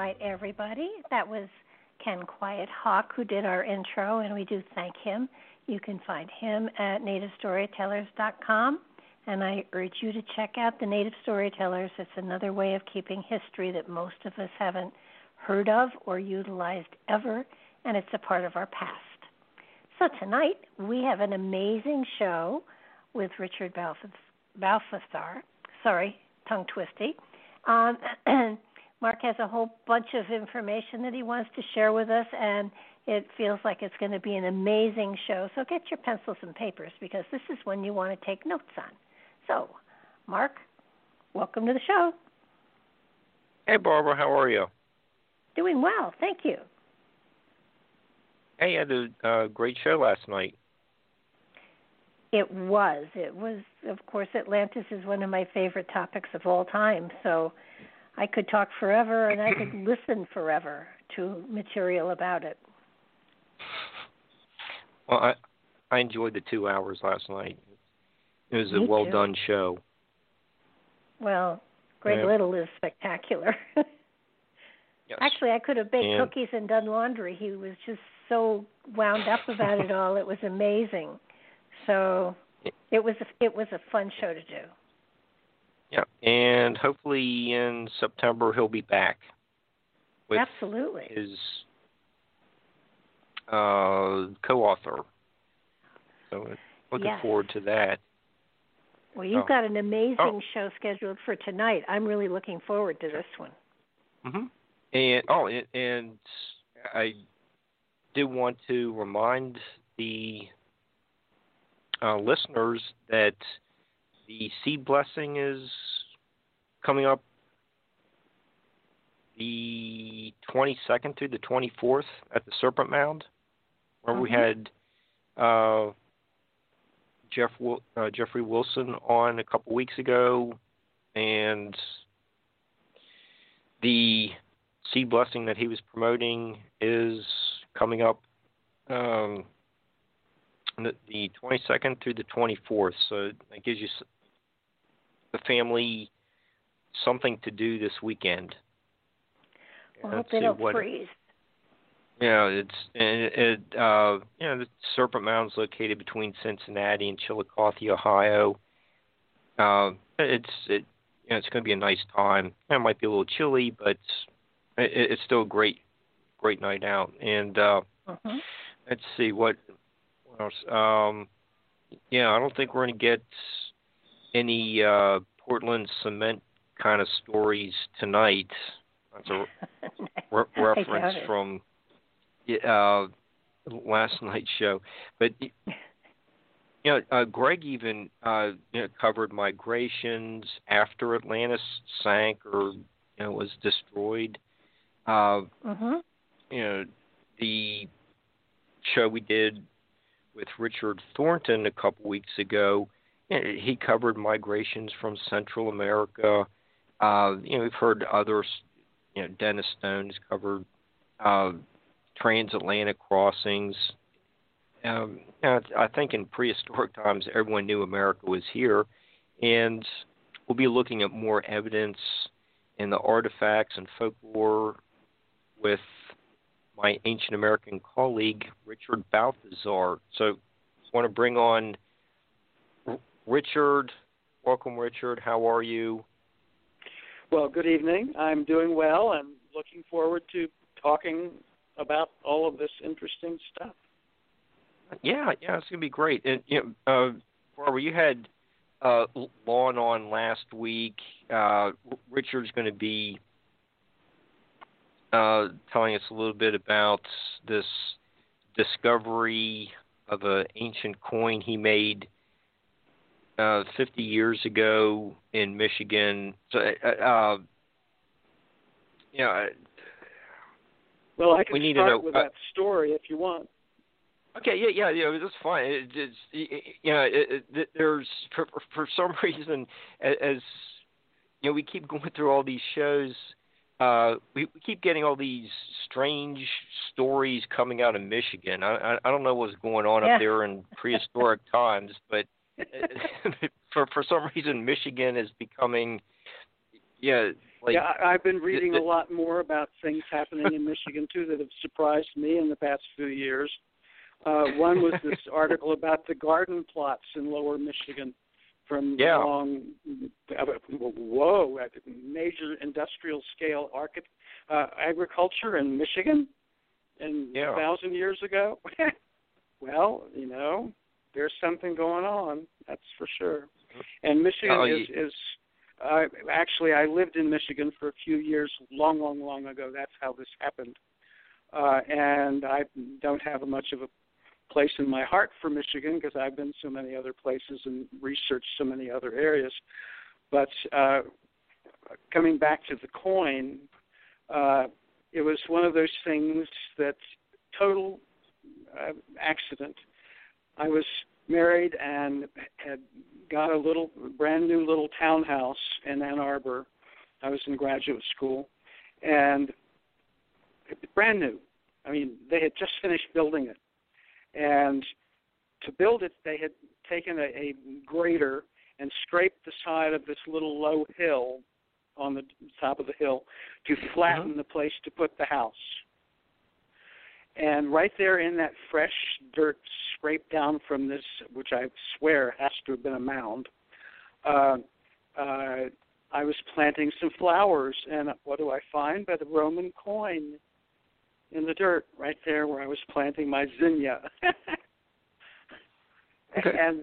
Nightlight, everybody. That was Ken Quiet Hawk who did our intro, and we do thank him. You can find him at nativestorytellers.com, and I urge you to check out the Native Storytellers. It's another way of keeping history that most of us haven't heard of or utilized ever, and it's a part of our past. So tonight we have an amazing show with Richard Balthazar. Sorry, tongue twisty. Um, Mark has a whole bunch of information that he wants to share with us, and it feels like it's going to be an amazing show. So get your pencils and papers because this is when you want to take notes on. So, Mark, welcome to the show. Hey, Barbara, how are you? Doing well, thank you. Hey, you had a uh, great show last night. It was. It was, of course, Atlantis is one of my favorite topics of all time. So I could talk forever and I could listen forever to material about it. Well, I I enjoyed the two hours last night. It was a well too. done show. Well, Greg Yeah. Little is spectacular. Yes. Actually, I could have baked And- cookies and done laundry. He was just so wound up about it all. It was amazing. So it was a, it was a fun show to do. Yeah, and hopefully in September he'll be back with Absolutely. his uh, co-author. So looking Yes. forward to that. Well, you've Oh. got an amazing Oh. show scheduled for tonight. I'm really looking forward to this one. hmm And oh, and, and I did want to remind the uh, listeners that the seed blessing is coming up the 22nd through the 24th at the Serpent Mound, where we Mhm. had uh, Jeff uh, Jeffrey Wilson on a couple weeks ago, and the seed blessing that he was promoting is coming up um, the, the 22nd through the 24th. So that gives you the family something to do this weekend. Well, hope they don't what- freeze. Yeah, it's and it uh you know the Serpent Mound's located between Cincinnati and Chillicothe, Ohio. Uh, it's it you know it's going to be a nice time. It might be a little chilly, but it, it's still a great great night out. And uh hmm let's see what, what else. Um, yeah, I don't think we're going to get any uh Portland cement kind of stories tonight. That's a re- reference from uh, last night's show. But you know, uh, Greg even uh, you know, covered migrations after Atlantis sank or you know was destroyed. Uh, Mhm. you know, the show we did with Richard Thornton a couple weeks ago. He covered migrations from Central America. Uh, you know, we've heard other s- you know, Dennis Stone has covered uh, transatlantic crossings. Um, know, I think in prehistoric times, everyone knew America was here, and we'll be looking at more evidence in the artifacts and folklore with my ancient American colleague Richard Balthazar. So, I want to bring on Richard. Welcome, Richard. How are you? Well, good evening. I'm doing well. I'm looking forward to talking about all of this interesting stuff. Yeah, yeah, it's gonna be great. And you know, uh, Barbara, you had uh, Lon on last week. Uh, Richard's going to be uh, telling us a little bit about this discovery of an ancient coin he made uh, 50 years ago in Michigan. So, uh, uh you know, well, I can we need start to know, with uh, that story if you want. Okay, yeah, yeah, yeah, that's fine. It, it's, you know, it, it, there's for, for some reason, as you know, we keep going through all these shows. Uh, we, we keep getting all these strange stories coming out of Michigan. I, I, I don't know what's going on yeah. up there in prehistoric times, but for for some reason, Michigan is becoming, yeah. Like, yeah, I've been reading a lot more about things happening in Michigan too that have surprised me in the past few years. Uh, one was this article about the garden plots in Lower Michigan from yeah. long, whoa, major industrial scale archi- uh, agriculture in Michigan, and yeah. a thousand years ago. well, you know, there's something going on. That's for sure. And Michigan oh, is is uh, actually I lived in Michigan for a few years, long, long, long ago. That's how this happened. Uh, and I don't have much of a place in my heart for Michigan because I've been so many other places and researched so many other areas. But uh, coming back to the coin, uh, it was one of those things that total uh, accident. I was married and had got a little brand new little townhouse in Ann Arbor. I was in graduate school, and brand new. I mean, they had just finished building it, and to build it, they had taken a, a grader and scraped the side of this little low hill on the top of the hill to flatten mm-hmm. the place to put the house. And right there in that fresh dirt scraped down from this, which I swear has to have been a mound, uh, uh, I was planting some flowers, and what do I find? But a Roman coin in the dirt right there where I was planting my zinnia. okay. And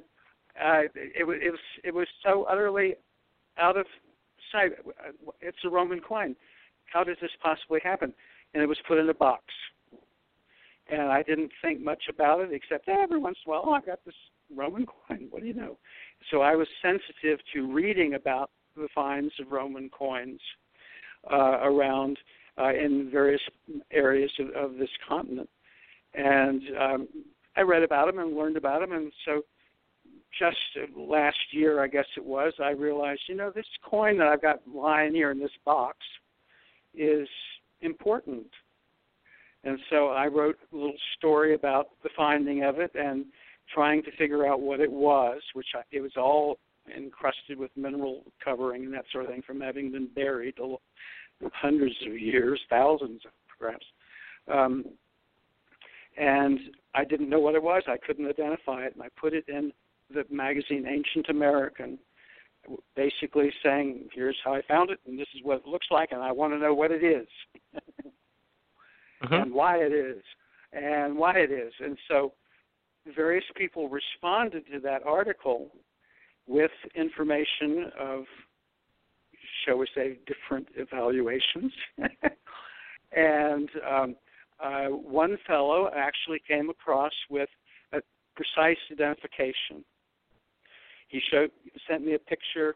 uh, it was it was it was so utterly out of sight. It's a Roman coin. How does this possibly happen? And it was put in a box. And I didn't think much about it except every once in a while, oh, I got this Roman coin. What do you know? So I was sensitive to reading about the finds of Roman coins uh, around uh, in various areas of, of this continent. And um, I read about them and learned about them. And so just last year, I guess it was, I realized, you know, this coin that I've got lying here in this box is important. And so I wrote a little story about the finding of it and trying to figure out what it was, which I, it was all encrusted with mineral covering and that sort of thing from having been buried hundreds of years, thousands perhaps. Um, and I didn't know what it was. I couldn't identify it, and I put it in the magazine Ancient American, basically saying, "Here's how I found it, and this is what it looks like, and I want to know what it is, uh-huh. and why it is, and why it is." And so, various people responded to that article with information of shall we say, different evaluations. and um, uh, one fellow actually came across with a precise identification. He showed, sent me a picture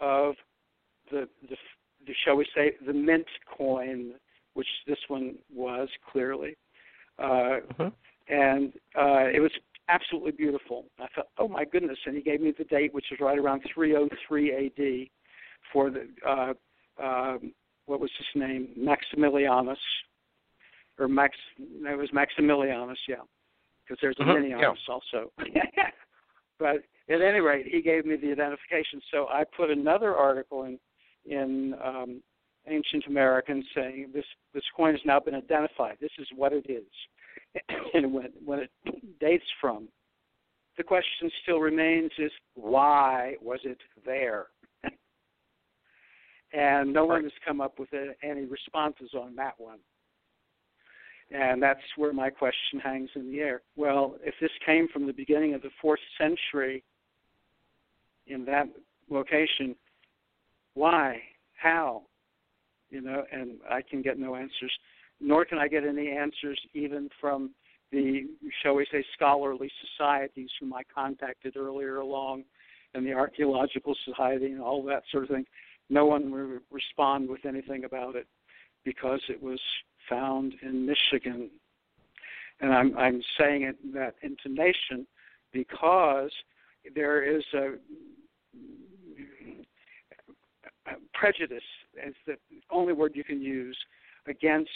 of the, the, the, shall we say, the mint coin, which this one was clearly. Uh, uh-huh. And uh, it was absolutely beautiful. I thought, oh my goodness! And he gave me the date, which was right around 303 A.D for the uh, um, what was his name, Maximilianus, or Max. No, it was Maximilianus, yeah, because there's a Mhm, Minianus yeah. also. but at any rate, he gave me the identification, so I put another article in in um, Ancient Americans saying this this coin has now been identified. This is what it is, and when when it dates from. The question still remains: Is why was it there? and no one has come up with a, any responses on that one. And that's where my question hangs in the air. Well, if this came from the beginning of the fourth century in that location, why? How? You know, and I can get no answers, nor can I get any answers even from the, shall we say, scholarly societies whom I contacted earlier along, and the Archaeological Society and all that sort of thing. No one will respond with anything about it because it was found in Michigan. And I'm, I'm saying it in that intonation because there is a prejudice, is the only word you can use, against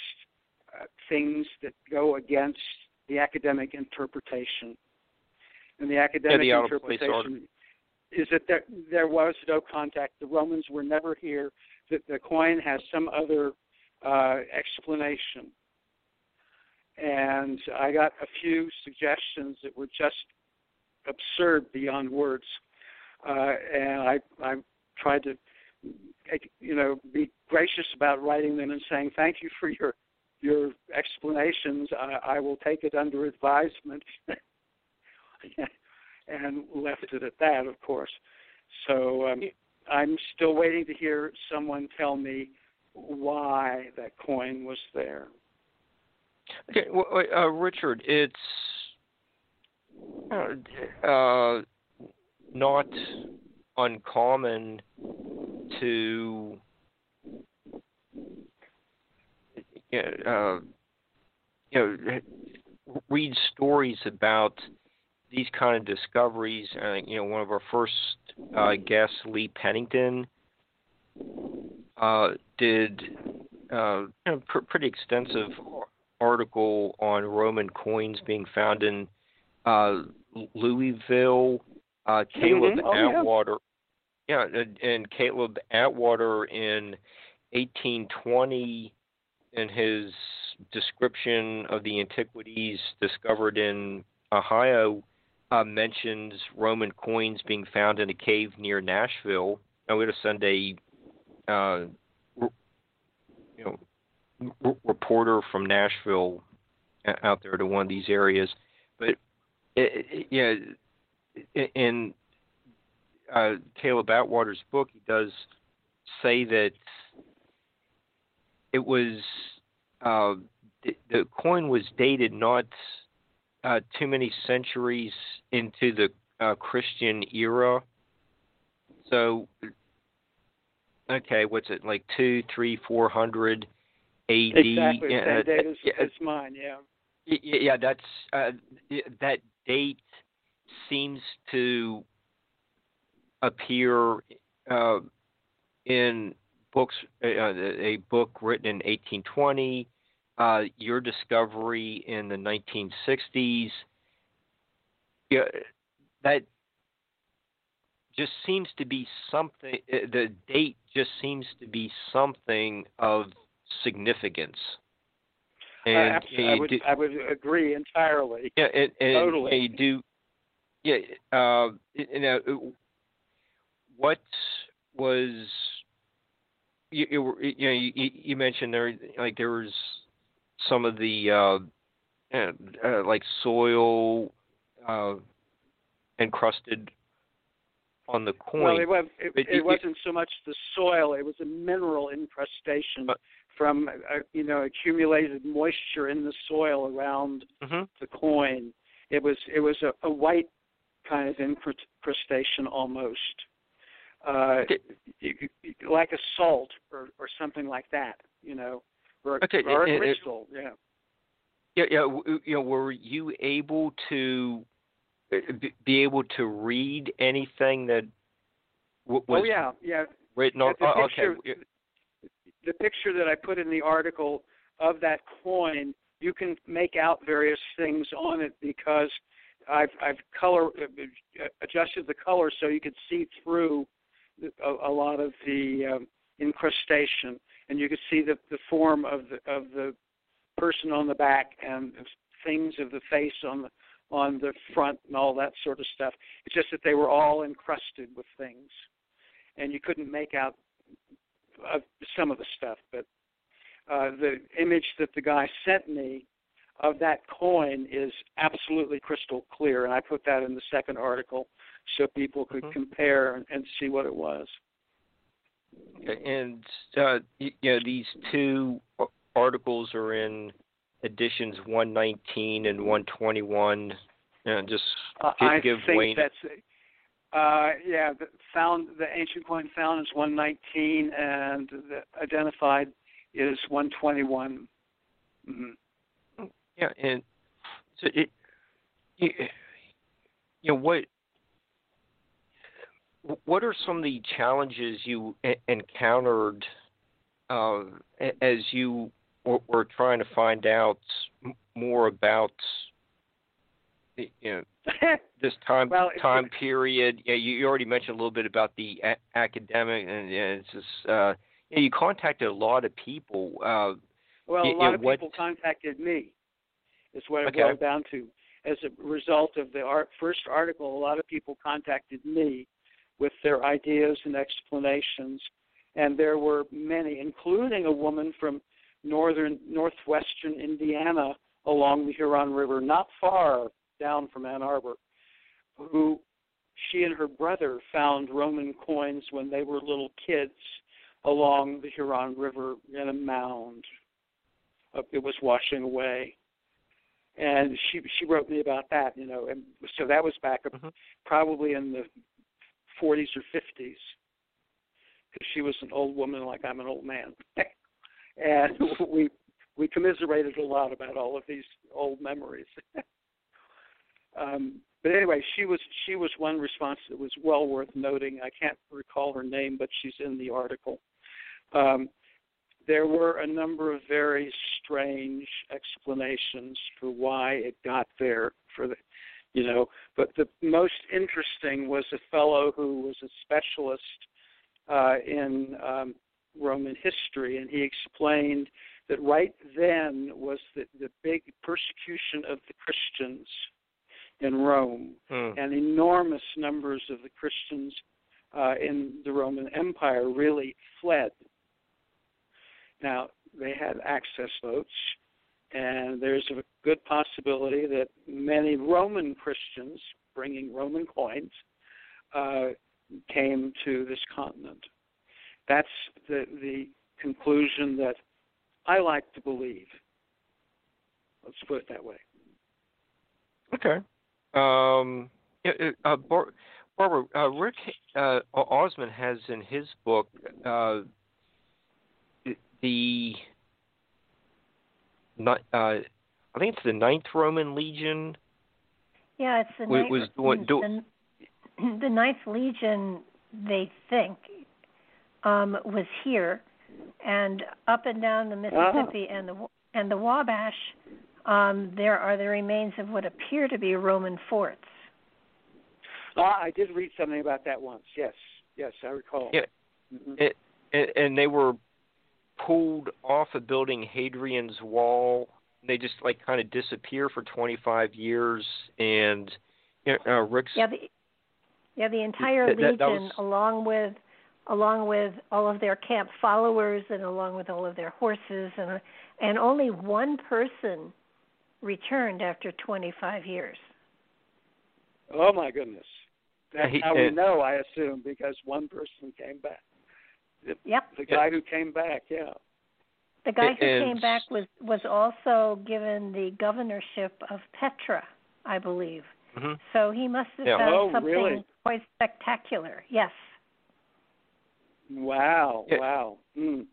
uh, things that go against the academic interpretation. And the academic the interpretation is that there, there was no contact. The Romans were never here. That the coin has some other uh, explanation. And I got a few suggestions that were just absurd beyond words. Uh, and I, I tried to, you know, be gracious about writing them and saying thank you for your your explanations. I, I will take it under advisement. and left it at that, of course. So um, I'm still waiting to hear someone tell me why that coin was there. Okay, well, uh, Richard, it's uh, uh, not uncommon to uh, you know read stories about these kind of discoveries. Uh, you know, one of our first uh, guests, Lee Pennington, uh, did uh, you know, pr- pretty extensive article on Roman coins being found in uh, Louisville. Uh, Caleb Mhm. Oh. Atwater, yeah, and, and Caleb Atwater in 1820, in his description of the antiquities discovered in Ohio, uh, mentions Roman coins being found in a cave near Nashville. I we had a, uh, you know, r- reporter from Nashville out there to one of these areas. But it, it, yeah, i- in uh, Caleb Atwater's book, he does say that it was uh, the, the coin was dated not uh, too many centuries into the uh, Christian era. So, okay, what's it like two, three, four hundred A.D. Exactly Yeah, same uh, date as, yeah, as mine. Yeah. Yeah, that's uh, that date seems to appear uh, in books. Uh, a book written in 1820, uh, your discovery in the 1960s. Yeah, that just seems to be something. uh, The date just seems to be something of significance. Uh, And abs- I would do- I would agree entirely. yeah, and, and Totally. do. Yeah, uh, you know, what was you you, you know you, you mentioned there like there was some of the uh, uh, uh, like soil uh, encrusted on the coin. Well, it, was, it, you- it wasn't so much the soil; it was a mineral incrustation from uh, you know accumulated moisture in the soil around Mhm. the coin. It was it was a, a white kind of incrustation almost, uh, Okay. you- you- like a salt or or something like that. You know, or, Okay, or a crystal. yeah. Yeah, yeah. You know, were you able to uh, be- able to read anything that was oh yeah, yeah. written on? the oh, picture, okay. the picture that I put in the article of that coin, you can make out various things on it because I've I've color uh, adjusted the color so you can see through a, a lot of the um, incrustation, and you could see the the form of the of the person on the back and things of the face on the on the front and all that sort of stuff. It's just that they were all encrusted with things, and you couldn't make out uh, some of the stuff. But uh, the image that the guy sent me of that coin is absolutely crystal clear, and I put that in the second article so people could mm-hmm. compare and, and, see what it was. And uh, you know these two articles are in editions 119 and 121. And just uh, I give think Wayne. that's uh, yeah. The found the ancient coin found is 119, and the identified is 121. Mm-hmm. Yeah, and so it, you, you know what what are some of the challenges you encountered uh, as you were trying to find out more about you know this time well, time period? Yeah, you, you already mentioned a little bit about the a- academic, and it's just uh, yeah, you contacted a lot of people. Uh, well, a lot of what, people contacted me. Is what it okay. boiled down to. As a result of the art, first article, a lot of people contacted me with their ideas and explanations, and there were many, including a woman from northern northwestern Indiana along the Huron River, not far down from Ann Arbor, who she and her brother found Roman coins when they were little kids along the Huron River in a mound. It was washing away, and she she wrote me about that, you know, and so that was back mm-hmm. probably in the 40s or 50s, because she was an old woman like I'm an old man. and we we commiserated a lot about all of these old memories. um, but anyway, she was she was one response that was well worth noting. I can't recall her name, but she's in the article. Um, there were a number of very strange explanations for why it got there. For the, you know, but the most interesting was a fellow who was a specialist uh, in um, Roman history, and he explained that right then was the, the big persecution of the Christians in Rome, hmm. and enormous numbers of the Christians uh, in the Roman Empire really fled. Now, they had access votes, and there's a good possibility that many Roman Christians bringing Roman coins uh, came to this continent that's the the conclusion that I like to believe. Let's put it that way. Okay. Um, uh, Bar- Barbara, uh, Rick uh, Osmon has in his book uh, the not, uh, I think it's the Ninth Roman Legion. Yeah, it's the, ninth, was doing, do, the, the Ninth Legion. They think um, was here, and up and down the Mississippi and the and the Wabash, um, there are the remains of what appear to be Roman forts. Ah, I did read something about that once. Yes, yes, I recall. Yeah, mm-hmm. it, it, and they were pulled off of building Hadrian's Wall. They just like kind of disappear for 25 years, and you know, uh, Rick's. Yeah, the yeah the entire that, legion, that was, along with along with all of their camp followers and along with all of their horses and and only one person returned after 25 years. Oh my goodness. That's how we know, I assume, because one person came back. The, yep. The guy who came back, yeah. The guy who came back was was also given the governorship of Petra, I believe. Mm-hmm. So he must have yeah. done oh, something really? quite spectacular. Yes. Wow! Yeah. Wow! Mm.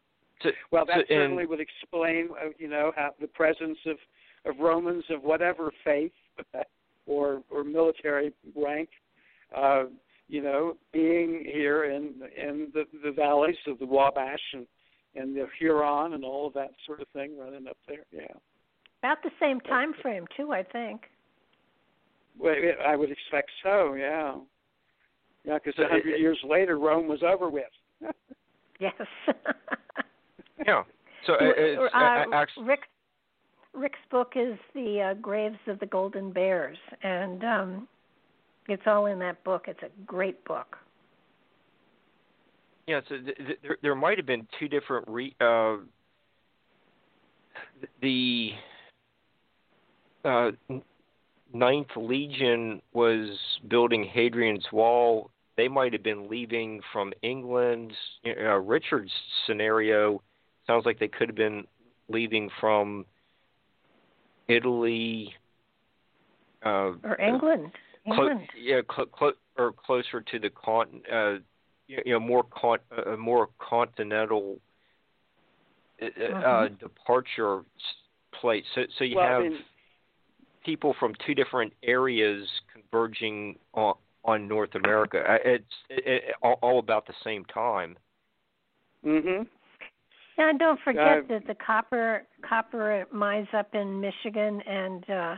To, well, that to, certainly would explain, uh, you know, how the presence of of Romans of whatever faith or or military rank, uh, you know, being here in in the, the valleys of the Wabash and and the Huron and all of that sort of thing running up there. Yeah. About the same time frame too, I think. Well, I would expect so. Yeah. Yeah, because a hundred years later, Rome was over with. yes. yeah. So it's, uh, actually, Rick Rick's book is the uh, Graves of the Golden Bears, and um, it's all in that book. It's a great book. Yeah, so th- th- there, there might have been two different re- uh, the uh, Ninth Legion was building Hadrian's Wall. They might have been leaving from England. You know, Richard's scenario sounds like they could have been leaving from Italy uh, or England. Clo- yeah, cl- cl- or closer to the con, uh, you know, more con, uh, more continental uh, mm-hmm. departure place. So, so you well, have I people from two different areas converging on, on North America. It's it, it, all, all about the same time. Mm-hmm. Yeah, and don't forget Uh, that the copper copper mines up in Michigan and uh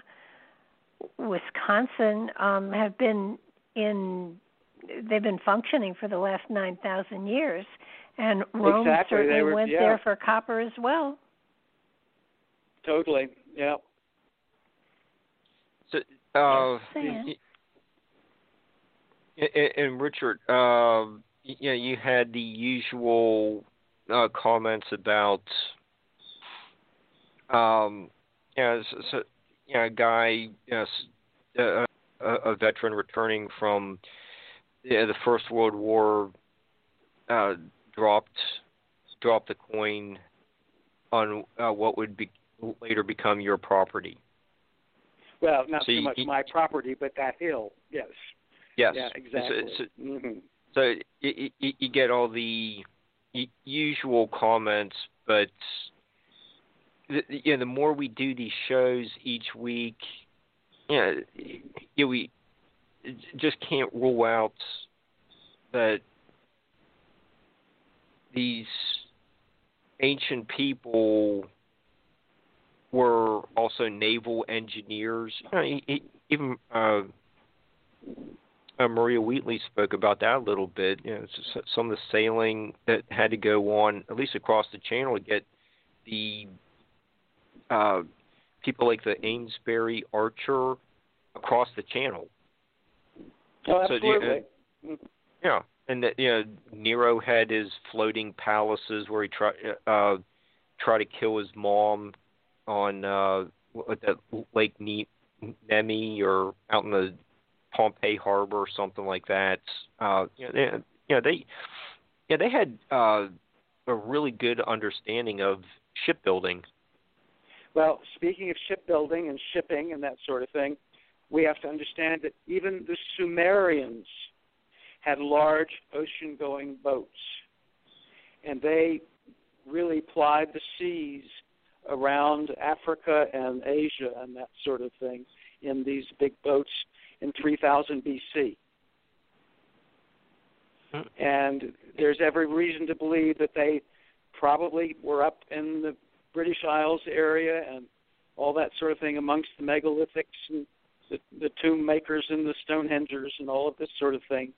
Wisconsin um have been in they've been functioning for the last 9,000 years and Rome Exactly, they certainly were- went yeah. there for copper as well. Totally. Yeah. So, uh, saying. y- y- and Richard, uh, you know, you had the usual uh, comments about, um, you know, so, so you know, a guy, you know, a, a veteran returning from you know, the First World War, uh, dropped dropped the coin on uh, what would be later become your property. Well, not So so you- much my property, but that hill. Yes. Yes. Yeah. So- Exactly. so- hmm So you, you, you get all the usual comments, but the, you know, the more we do these shows each week, you know, you know, we just can't rule out that these ancient people were also naval engineers. You know, even uh, uh, Maria Wheatley spoke about that a little bit. You know, some of the sailing that had to go on, at least across the channel, to get the uh, people like the Amesbury Archer across the channel. Oh, So absolutely. Mhm. Yeah, and that you know Nero had his floating palaces where he tried uh, try to kill his mom on uh, that Lake ne- Nemi or out in the Pompeii harbor or something like that. Uh, you know, they, you know, they yeah they had uh, a really good understanding of shipbuilding. Well, speaking of shipbuilding and shipping and that sort of thing, we have to understand that even the Sumerians had large ocean going boats. And they really plied the seas around Africa and Asia and that sort of thing in these big boats in 3000 BC. And there's every reason to believe that they probably were up in the British Isles area and all that sort of thing amongst the megalithics and the, the tomb makers and the Stonehengers and all of this sort of thing,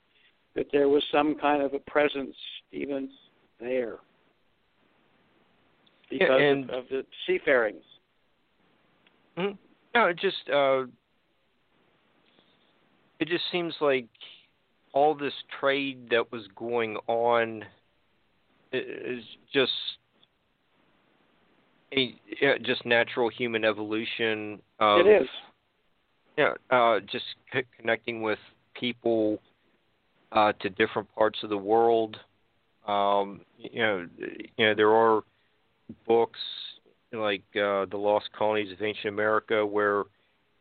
that there was some kind of a presence even there Yeah, because and- of, of the seafaring. Mm-hmm. No, it just uh, it just seems like all this trade that was going on is just yeah, just natural human evolution. Of, it is. Yeah, uh, just c- connecting with people uh, to different parts of the world. Um, you know, you know there are books like uh, the Lost Colonies of Ancient America, where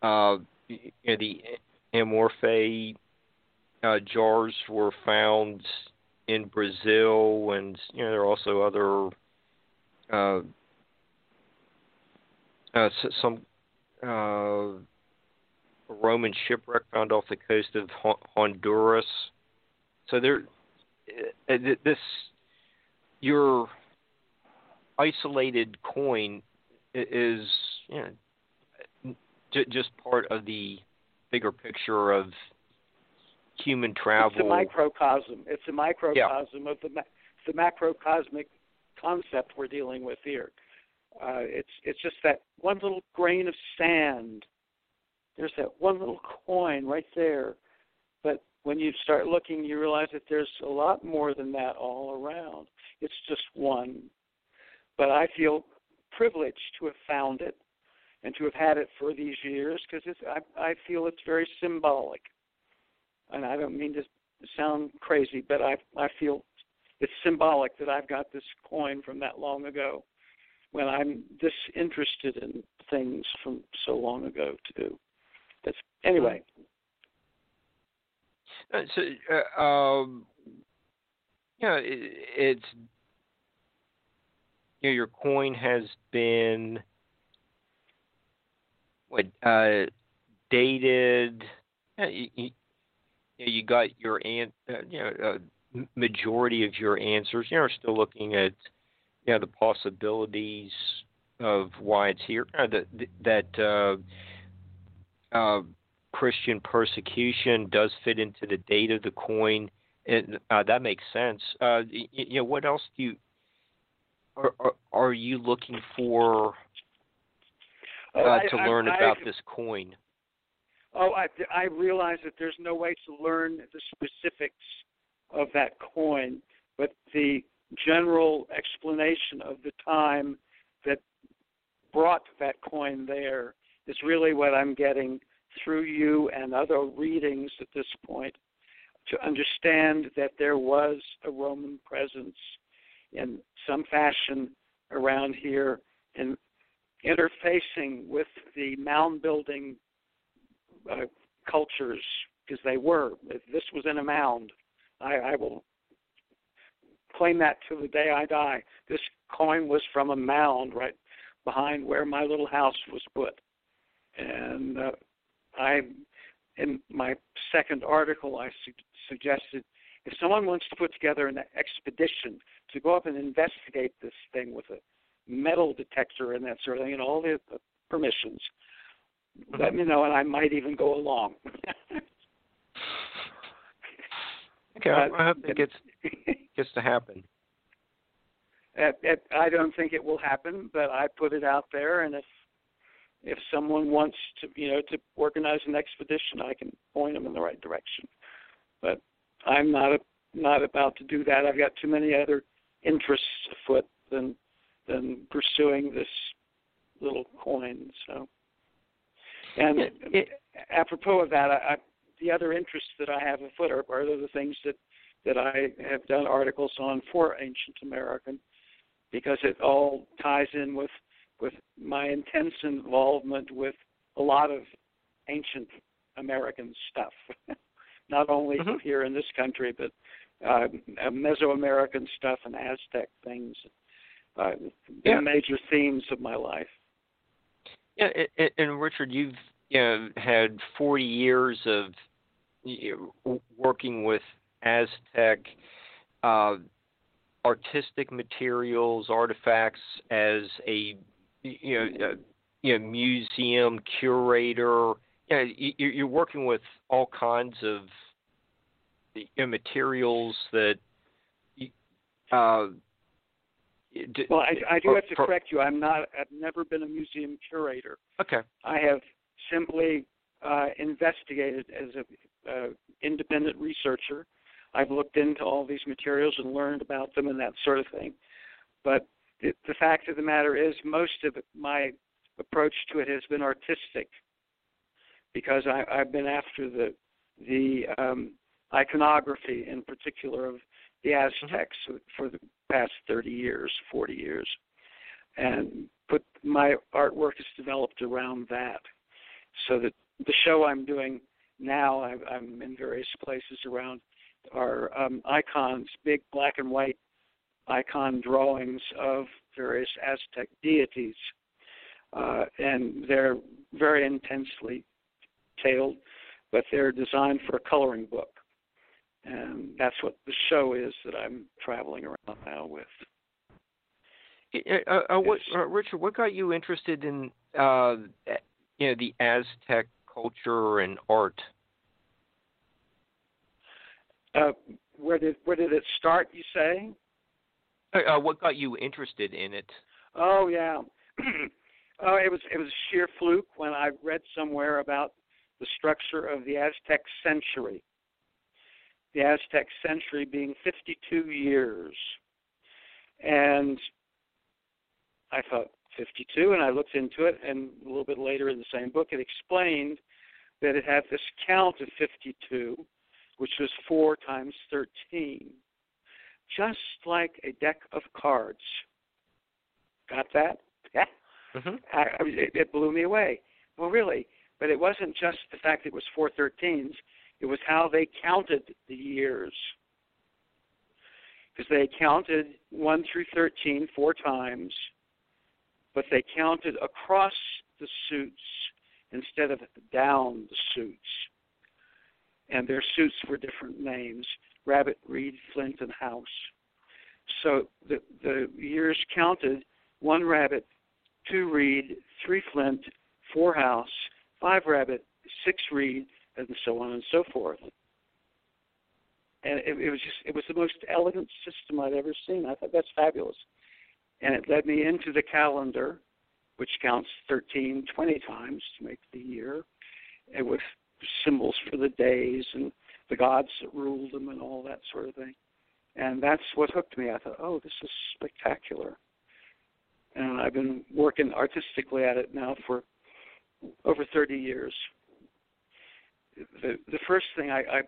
uh, you know, the amphora uh, jars were found in Brazil, and you know there are also other uh, some uh, Roman shipwreck found off the coast of Honduras. So there, uh, this your isolated coin is you know, just part of the bigger picture of human travel. It's a microcosm. It's a microcosm yeah. of the the macrocosmic concept we're dealing with here. Uh, it's it's just that one little grain of sand. There's that one little coin right there, but when you start looking, you realize that there's a lot more than that all around. It's just one, but I feel privileged to have found it and to have had it for these years because I I feel it's very symbolic, and I don't mean to sound crazy, but I I feel it's symbolic that I've got this coin from that long ago when I'm this interested in things from so long ago too. That's anyway. Uh, so, uh, um, know, it, it's you know, your coin has been what uh, dated. You, you, you got your an, uh, you know, uh, majority of your answers, you know, are still looking at you know the possibilities of why it's here. Uh, that that uh, uh, Christian persecution does fit into the date of the coin, and uh, that makes sense. Uh, you, you, know, what else do you are, are, are you looking for uh, oh, to I, learn I, about this coin? Oh, I, I realize that there's no way to learn the specifics of that coin, but the general explanation of the time that brought that coin there is really what I'm getting through you and other readings at this point to understand that there was a Roman presence in some fashion around here and interfacing with the mound building uh, cultures because they were. If this was in a mound. I, I will claim that to the day I die. This coin was from a mound right behind where my little house was put, and uh, I, in my second article, I su- suggested if someone wants to put together an expedition to go up and investigate this thing with a metal detector and that sort of thing, and all the, the permissions, let me know, and I might even go along. Okay, uh, I hope it gets gets to happen. I don't think it will happen, but I put it out there, and if if someone wants to, you know, to organize an expedition, I can point them in the right direction. But I'm not a, not about to do that. I've got too many other interests afoot than than pursuing this little coin. So, and it, it, apropos of that, I, the other interests that I have afoot are, are the things that that I have done articles on for ancient American, because it all ties in with with my intense involvement with a lot of ancient American stuff, not only mm-hmm. here in this country, but uh, Mesoamerican stuff and Aztec things. Uh, yeah. major themes of my life. Yeah, and, and Richard, you've you know, had 40 years of working with Aztec uh, artistic materials, artifacts as a you know, uh, you know museum curator. You know, you're working with all kinds of you know, materials that. Uh, well, I, I do have to correct you. I'm not. I've never been a museum curator. Okay. I have simply uh, investigated as a uh, independent researcher. I've looked into all these materials and learned about them and that sort of thing. But the, the fact of the matter is, most of my approach to it has been artistic, because I, I've been after the the um, iconography, in particular, of the Aztecs mm-hmm. for the past 30 years, 40 years, and put my artwork is developed around that so that the show I'm doing now, I, I'm in various places around, are um, icons, big black and white icon drawings of various Aztec deities, uh, and they're very intensely tailed, but they're designed for a coloring book, and that's what the show is that I'm traveling around now with. Uh, uh, what, uh, Richard, what got you interested in uh, you know the Aztec culture and art? Uh, where did where did it start? You say? Uh, uh what got you interested in it? Oh yeah, oh it was it was sheer fluke when I read somewhere about the structure of the Aztec century. The Aztec century being 52 years, and I thought 52, and I looked into it, and a little bit later in the same book, it explained that it had this count of 52, which was 4 times 13, just like a deck of cards. Got that? Yeah. Mm-hmm. I, I, it, it blew me away. Well, really, but it wasn't just the fact that it was four 13s, it was how they counted the years. Because they counted 1 through 13 four times but they counted across the suits instead of down the suits. And their suits were different names Rabbit, Reed, Flint, and House. So the, the years counted one rabbit, two reed, three flint, four house, five rabbit, six reed, and so on and so forth. And it, it was just it was the most elegant system I'd ever seen. I thought that's fabulous and it led me into the calendar, which counts 13, 20 times to make the year, and with symbols for the days and the gods that ruled them and all that sort of thing. And that's what hooked me. I thought, oh, this is spectacular. And I've been working artistically at it now for over 30 years. The the first thing I, I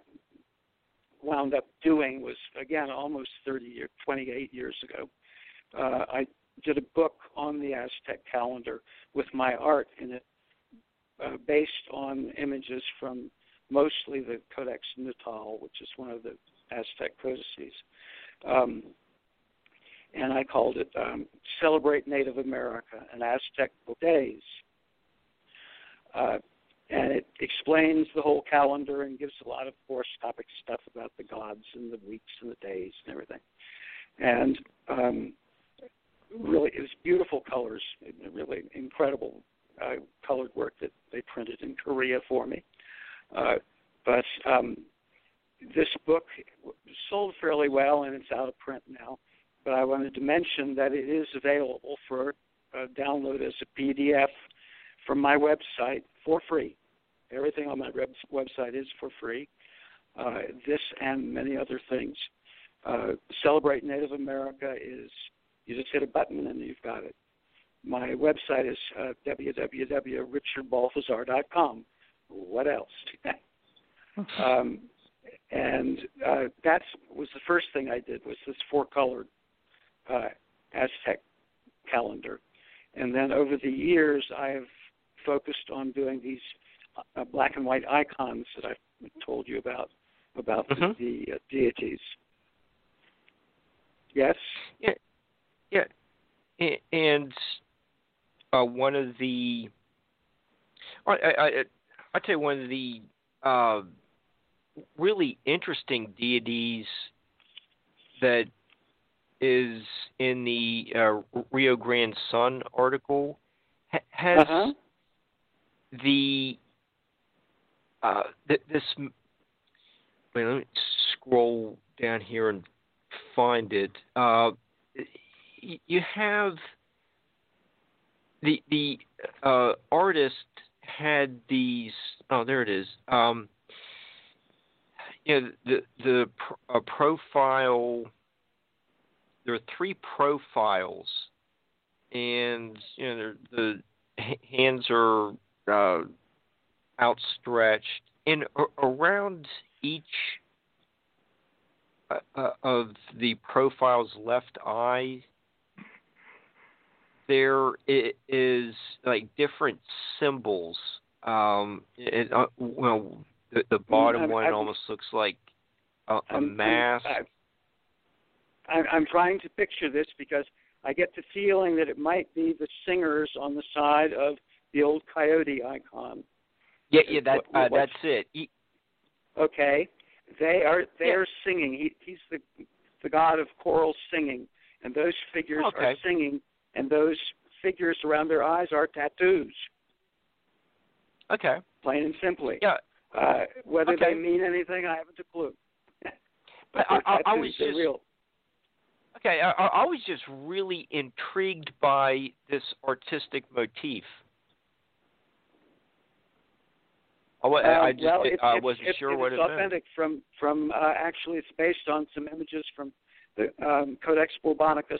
wound up doing was again almost 30 years, 28 years ago uh, I did a book on the Aztec calendar with my art in it, uh, based on images from mostly the Codex Nuttall, which is one of the Aztec codices. Um, and I called it um, Celebrate Native America and Aztec Days. Uh, and it explains the whole calendar and gives a lot of horoscopic stuff about the gods and the weeks and the days and everything. And um, really it was beautiful colors, really incredible uh, colored work that they printed in Korea for me. Uh, but um, this book sold fairly well, and it's out of print now. But I wanted to mention that it is available for uh, download as a PDF from my website for free. Everything on my web- website is for free. Uh, this and many other things. Uh, Celebrate Native America is you just hit a button and you've got it. My website is uh, www.richardbalthazar.com. What else? um, and uh, that was the first thing I did was this four-colored uh, Aztec calendar, and then over the years I have focused on doing these uh, black and white icons that I've told you about about mm-hmm. the, the uh, deities. Yes. Yeah, yeah, and uh, one of the I, I, I I'd say one of the uh, really interesting deities that is in the uh, Rio Grande Sun article ha- has uh-huh. the uh, th- this. Wait, let me scroll down here and find it. You have the the uh, artist had these. Oh, there it is. Um, you know, the the profile. There are three profiles, and you know the hands are uh, outstretched, and around each uh, uh, of the profile's left eye there is like different symbols. Um, it, uh, well, the, the bottom I'm, one I'm, almost looks like a, a I'm, mask. I'm, I'm trying to picture this because I get the feeling that it might be the singers on the side of the old coyote icon. Yeah, yeah, that uh, that's it. He, okay, they are they yeah. are singing. He, he's the the god of choral singing, and those figures okay. are singing and those figures around their eyes are tattoos. Okay. Plain and simply. Yeah. Uh, whether Okay. they mean anything, I haven't a clue. But I, I, I tattoos, was just real. okay. I, I I was just really intrigued by this artistic motif. I, I- I Um, just well, it's, I it's, wasn't it's, sure it's what it meant. authentic from from uh, actually it's based on some images from the um, Codex Borbonicus,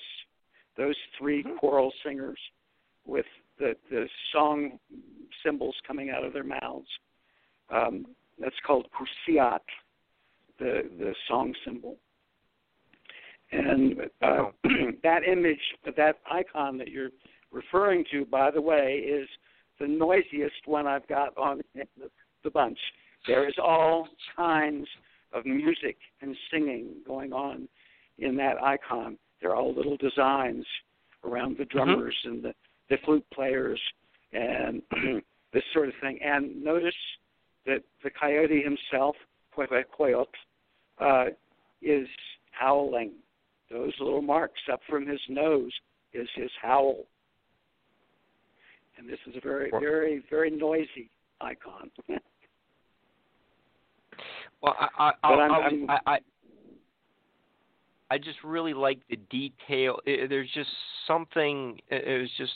those 3 Mhm. choral singers with the the song symbols coming out of their mouths. Um, that's called Kursiat, the the song symbol. And uh, that image, that icon that you're referring to, by the way, is the noisiest one I've got on the, the bunch. There is all kinds of music and singing going on in that icon. There are all little designs around the drummers and the, the flute players and this sort of thing. And notice that the coyote himself, Coyote, uh, is howling. Those little marks up from his nose is his howl. And this is a very, very, very noisy icon. Well, I I I, I, I, just really like the detail. It, there's just something. It, it was just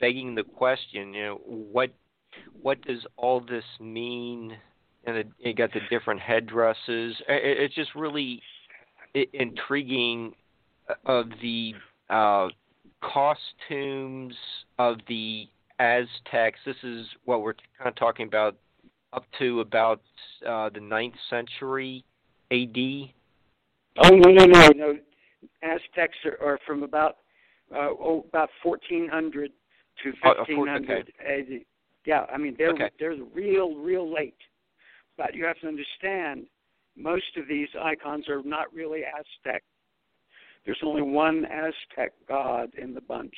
begging the question. You know, what what does all this mean? And it, you got the different headdresses. It, it's just really intriguing of the uh, costumes of the Aztecs. This is what we're kind of talking about up to about uh, the ninth century A.D. Oh no no no no! Aztecs are, are from about uh, oh about fourteen hundred to Oh, uh, fifteen four- hundred AD. Yeah, I mean they're Okay. they're real real late, but you have to understand most of these icons are not really Aztec. There's only one Aztec god in the bunch,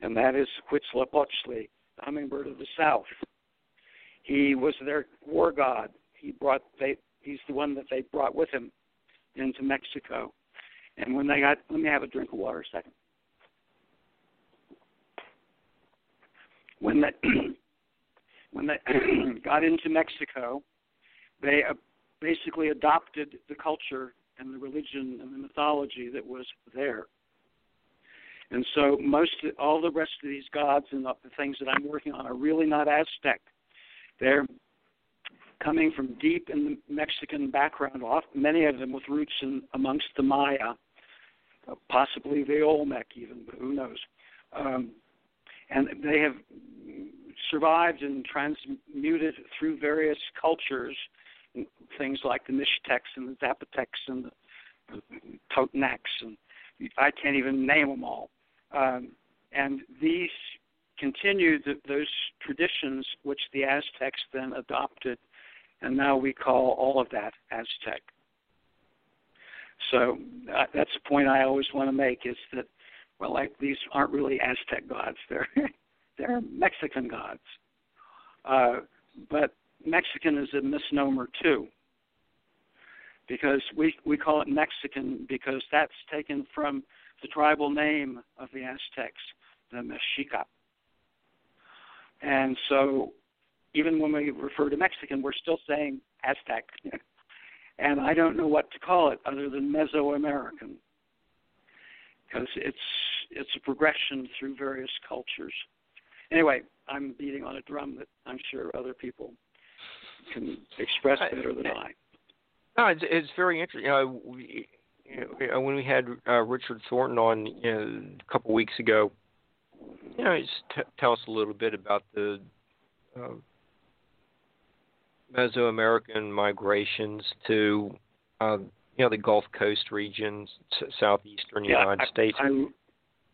and that is Huitzilopochtli, the hummingbird of the south. He was their war god. He brought they he's the one that they brought with him into Mexico. And when they got, let me have a drink of water a second. When they when they got into Mexico, they uh, basically adopted the culture and the religion and the mythology that was there. And so most all the rest of these gods and the, the things that I'm working on are really not Aztec. They're coming from deep in the Mexican background, many of them with roots in amongst the Maya, possibly the Olmec even, but who knows. Um, and they have survived and transmuted through various cultures, things like the Mixtecs and the Zapotecs and the, Totonacs, and I can't even name them all. Um, and these continued the, those traditions which the Aztecs then adopted, and now we call all of that Aztec. So uh, that's the point I always want to make is that, well, like these aren't really Aztec gods; they're they're Mexican gods. Uh, but Mexican is a misnomer too, because we we call it Mexican because that's taken from the tribal name of the Aztecs, the Mexica. And so, even when we refer to Mexican, we're still saying Aztec. and I don't know what to call it other than Mesoamerican, because it's it's a progression through various cultures. Anyway, I'm beating on a drum that I'm sure other people can express better than I. No, it's it's very interesting. You know, we, you know, when we had uh, Richard Thornton on you know, a couple weeks ago, you know, just t- tell us a little bit about the uh, Mesoamerican migrations to uh, you know the Gulf Coast regions, southeastern Yeah, United I, States. I,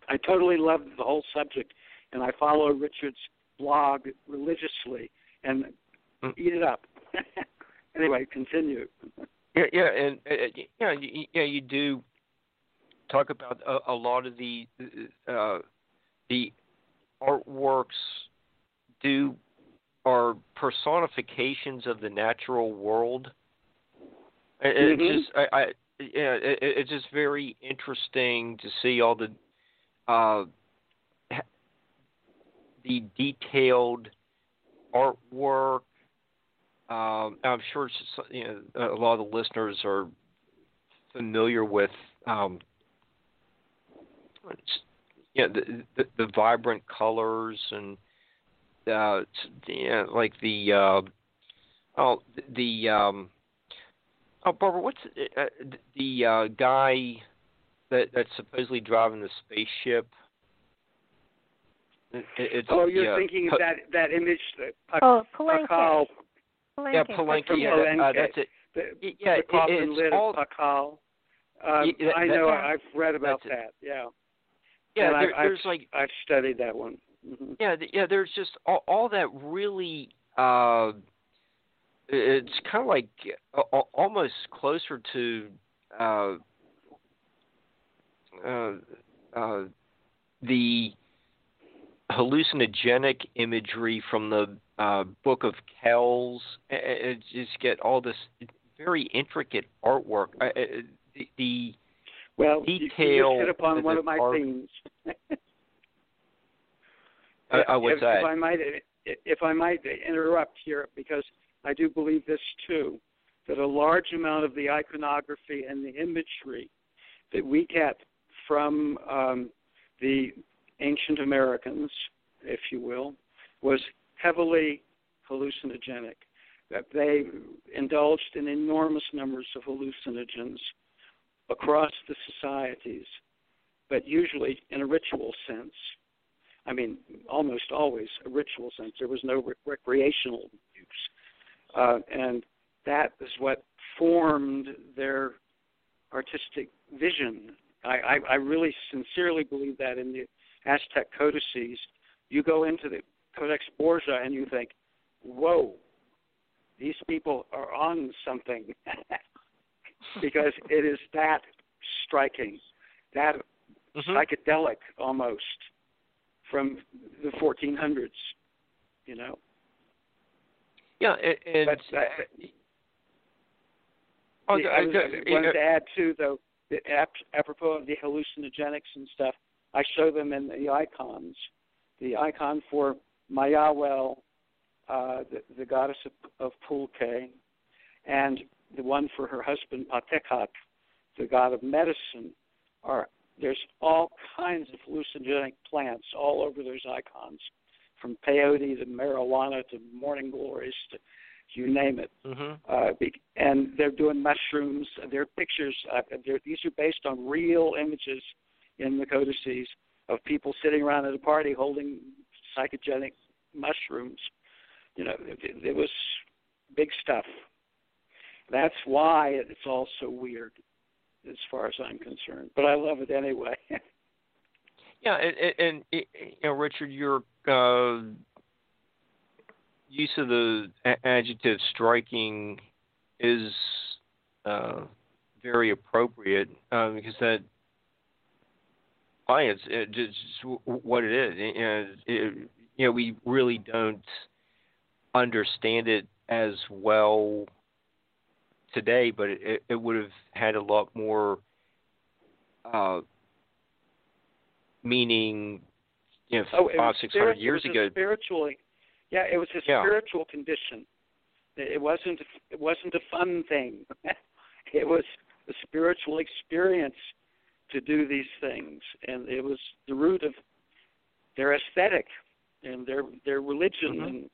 I totally love the whole subject, and I follow Richard's blog religiously and Mm. eat it up. anyway, continue. Yeah, yeah, and uh, uh, yeah, you, yeah, you do talk about a, a lot of the uh, the artworks do are personifications of the natural world. It, Mhm. It's just, I, I, yeah, it, it's just very interesting to see all the uh, the detailed artwork. Um, I'm sure you know, a lot of the listeners are familiar with um, you know, the, the, the vibrant colors and uh, yeah, like the uh, oh the um, oh Barbara, what's uh, the uh, guy that that's supposedly driving the spaceship? It, it's, oh, you're yeah, thinking of that that image. Uh, oh, Palenque. Pakal. Palenque. Yeah, Palenque. Yeah, Palenque. Uh, that's it. The, yeah, the coffin it, lid all, of Pakal. Um, yeah, that, I know. That, I've read about that. Yeah. Yeah, there, I've, there's I've, like I've studied that one. Mm-hmm. Yeah, yeah. There's just all, all that really. Uh, it's kind of like uh, almost closer to uh, uh, uh, the hallucinogenic imagery from the uh, Book of Kells. It, it just get all this very intricate artwork. Uh, the, the well, detail. You, you hit upon one of my art. themes. uh, uh, what's if, that? If I might, if I might interrupt here, because I do believe this too, that a large amount of the iconography and the imagery that we get from um, the ancient Americans, if you will, was heavily hallucinogenic. That they indulged in enormous numbers of hallucinogens across the societies, but usually in a ritual sense. I mean, almost always a ritual sense. There was no re- recreational use. Uh, and that is what formed their artistic vision. I, I, I really sincerely believe that in the Aztec codices. You go into the Codex Borgia and you think, whoa, these people are on something. because it is that striking, that mm-hmm. psychedelic almost from the 1400s, you know. Yeah, and, but, uh, oh, I, was, I wanted to add too, though, that apropos of the hallucinogenics and stuff, I show them in the icons. The icon for Mayahuel, uh, the, the goddess of, of Pulque, and the one for her husband Patecat, the god of medicine, are there's all kinds of hallucinogenic plants all over those icons, from peyote to marijuana to morning glories to you name it. Mm-hmm. Uh, and they're doing mushrooms. Their pictures. Uh, these are based on real images in the codices of people sitting around at a party holding psychogenic mushrooms. You know, it, it was big stuff. That's why it's all so weird, as far as I'm concerned. But I love it anyway. yeah, and, and, and, you know, Richard, your uh, use of the adjective "striking" is uh, very appropriate uh, because that science it just what it is. And it, you know, we really don't understand it as well today, but it, it would have had a lot more uh, meaning, you know, oh, five, six hundred years ago. Spiritually, yeah, it was a yeah. spiritual condition. It wasn't. It wasn't a fun thing. it was a spiritual experience to do these things, and it was the root of their aesthetic and their their religion mm-hmm. and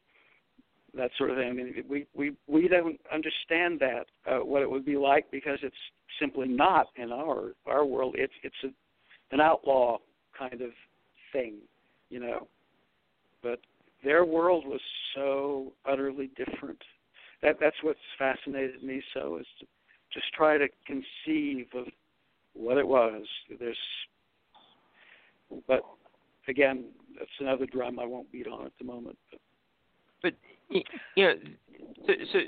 that sort of thing. I mean, we we we don't understand that uh, what it would be like because it's simply not in our our world. It's it's a, an outlaw kind of thing, you know. But their world was so utterly different. That that's what's fascinated me so is to just try to conceive of what it was. There's, but again, that's another drum I won't beat on at the moment. But, but you know, so, so,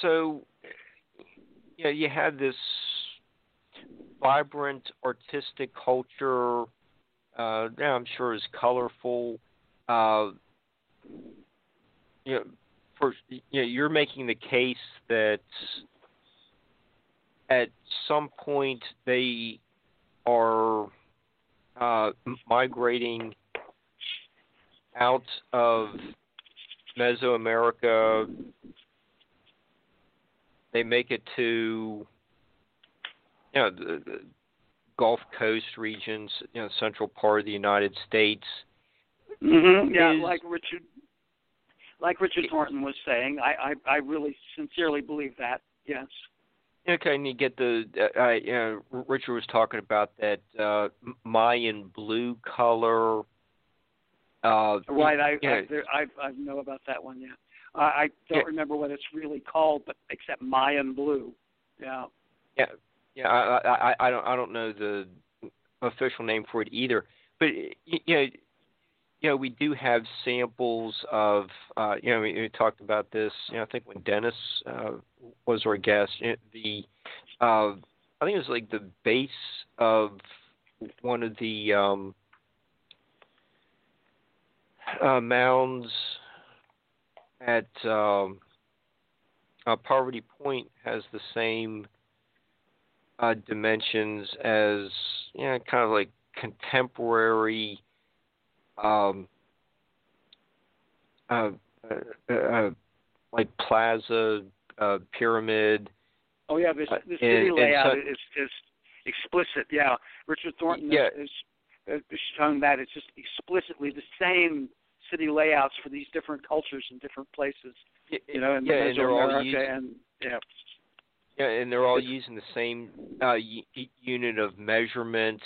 so you know, you had this vibrant artistic culture. Uh, I'm sure is colorful. Uh, you know, for you know, you're making the case that at some point they are uh, migrating out of Mesoamerica. They make it to you know the, the Gulf Coast regions, you know, central part of the United States. Mm-hmm. Yeah, Is- like Richard, like Richard Thornton was saying, I, I I really sincerely believe that. Yes. Okay, and you get the uh, uh, you know, Richard was talking about that uh, Mayan blue color. Uh, Right. I yeah, I, there, I I know about that one. Yeah. I I don't Yeah. remember what it's really called, but except Mayan blue. Yeah. Yeah, yeah. I, I I- don't I don't know the official name for it either, but you know, you know, we do have samples of uh, you know we, we talked about this. You know, I think when Dennis uh, was our guest, the uh, I think it was like the base of one of the um, uh, mounds at um, uh, Poverty Point has the same uh, dimensions as you know, kind of like contemporary um, uh, uh, uh, like plaza uh, pyramid. Oh yeah. This Uh, the and- city and layout so- is is explicit. Yeah. Richard Thornton Yeah. is, is is showing that it's just explicitly the same city layouts for these different cultures in different places. You know, in yeah, and they're all using, and yeah. yeah, and they're all using the same uh, y- y- unit of measurements,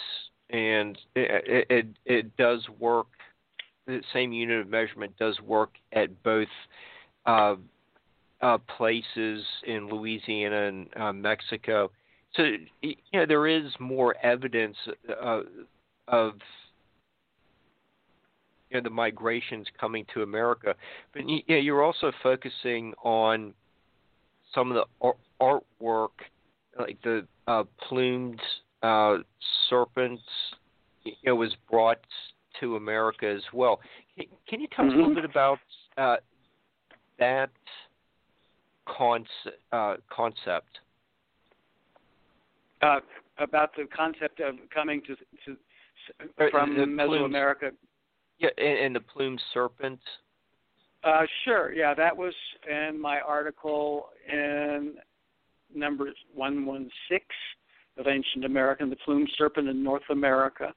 and it, it it does work. The same unit of measurement does work at both uh, uh, places in Louisiana and uh, Mexico. So you know there is more evidence uh, of you know the migrations coming to America, but y- yeah, you're also focusing on some of the ar- artwork, like the uh, plumed uh, serpents, you know, was brought to America as well. Can, can you tell us a little Mhm. bit about uh, that concept? Uh, concept? uh, about the concept of coming to, to from the. Mesoamerica. Yeah, and, and the plume serpent. Uh, sure, yeah, that was in my article in number 116 of Ancient America, the plume serpent in North America.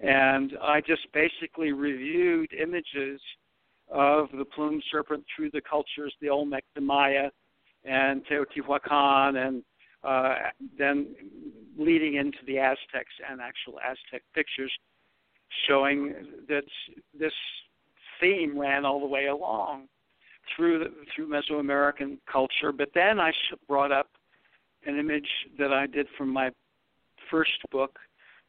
And I just basically reviewed images of the plume serpent through the cultures, the Olmec, the Maya, and Teotihuacan, and uh, then leading into the Aztecs and actual Aztec pictures showing that this theme ran all the way along through the, through Mesoamerican culture. But then I brought up an image that I did from my first book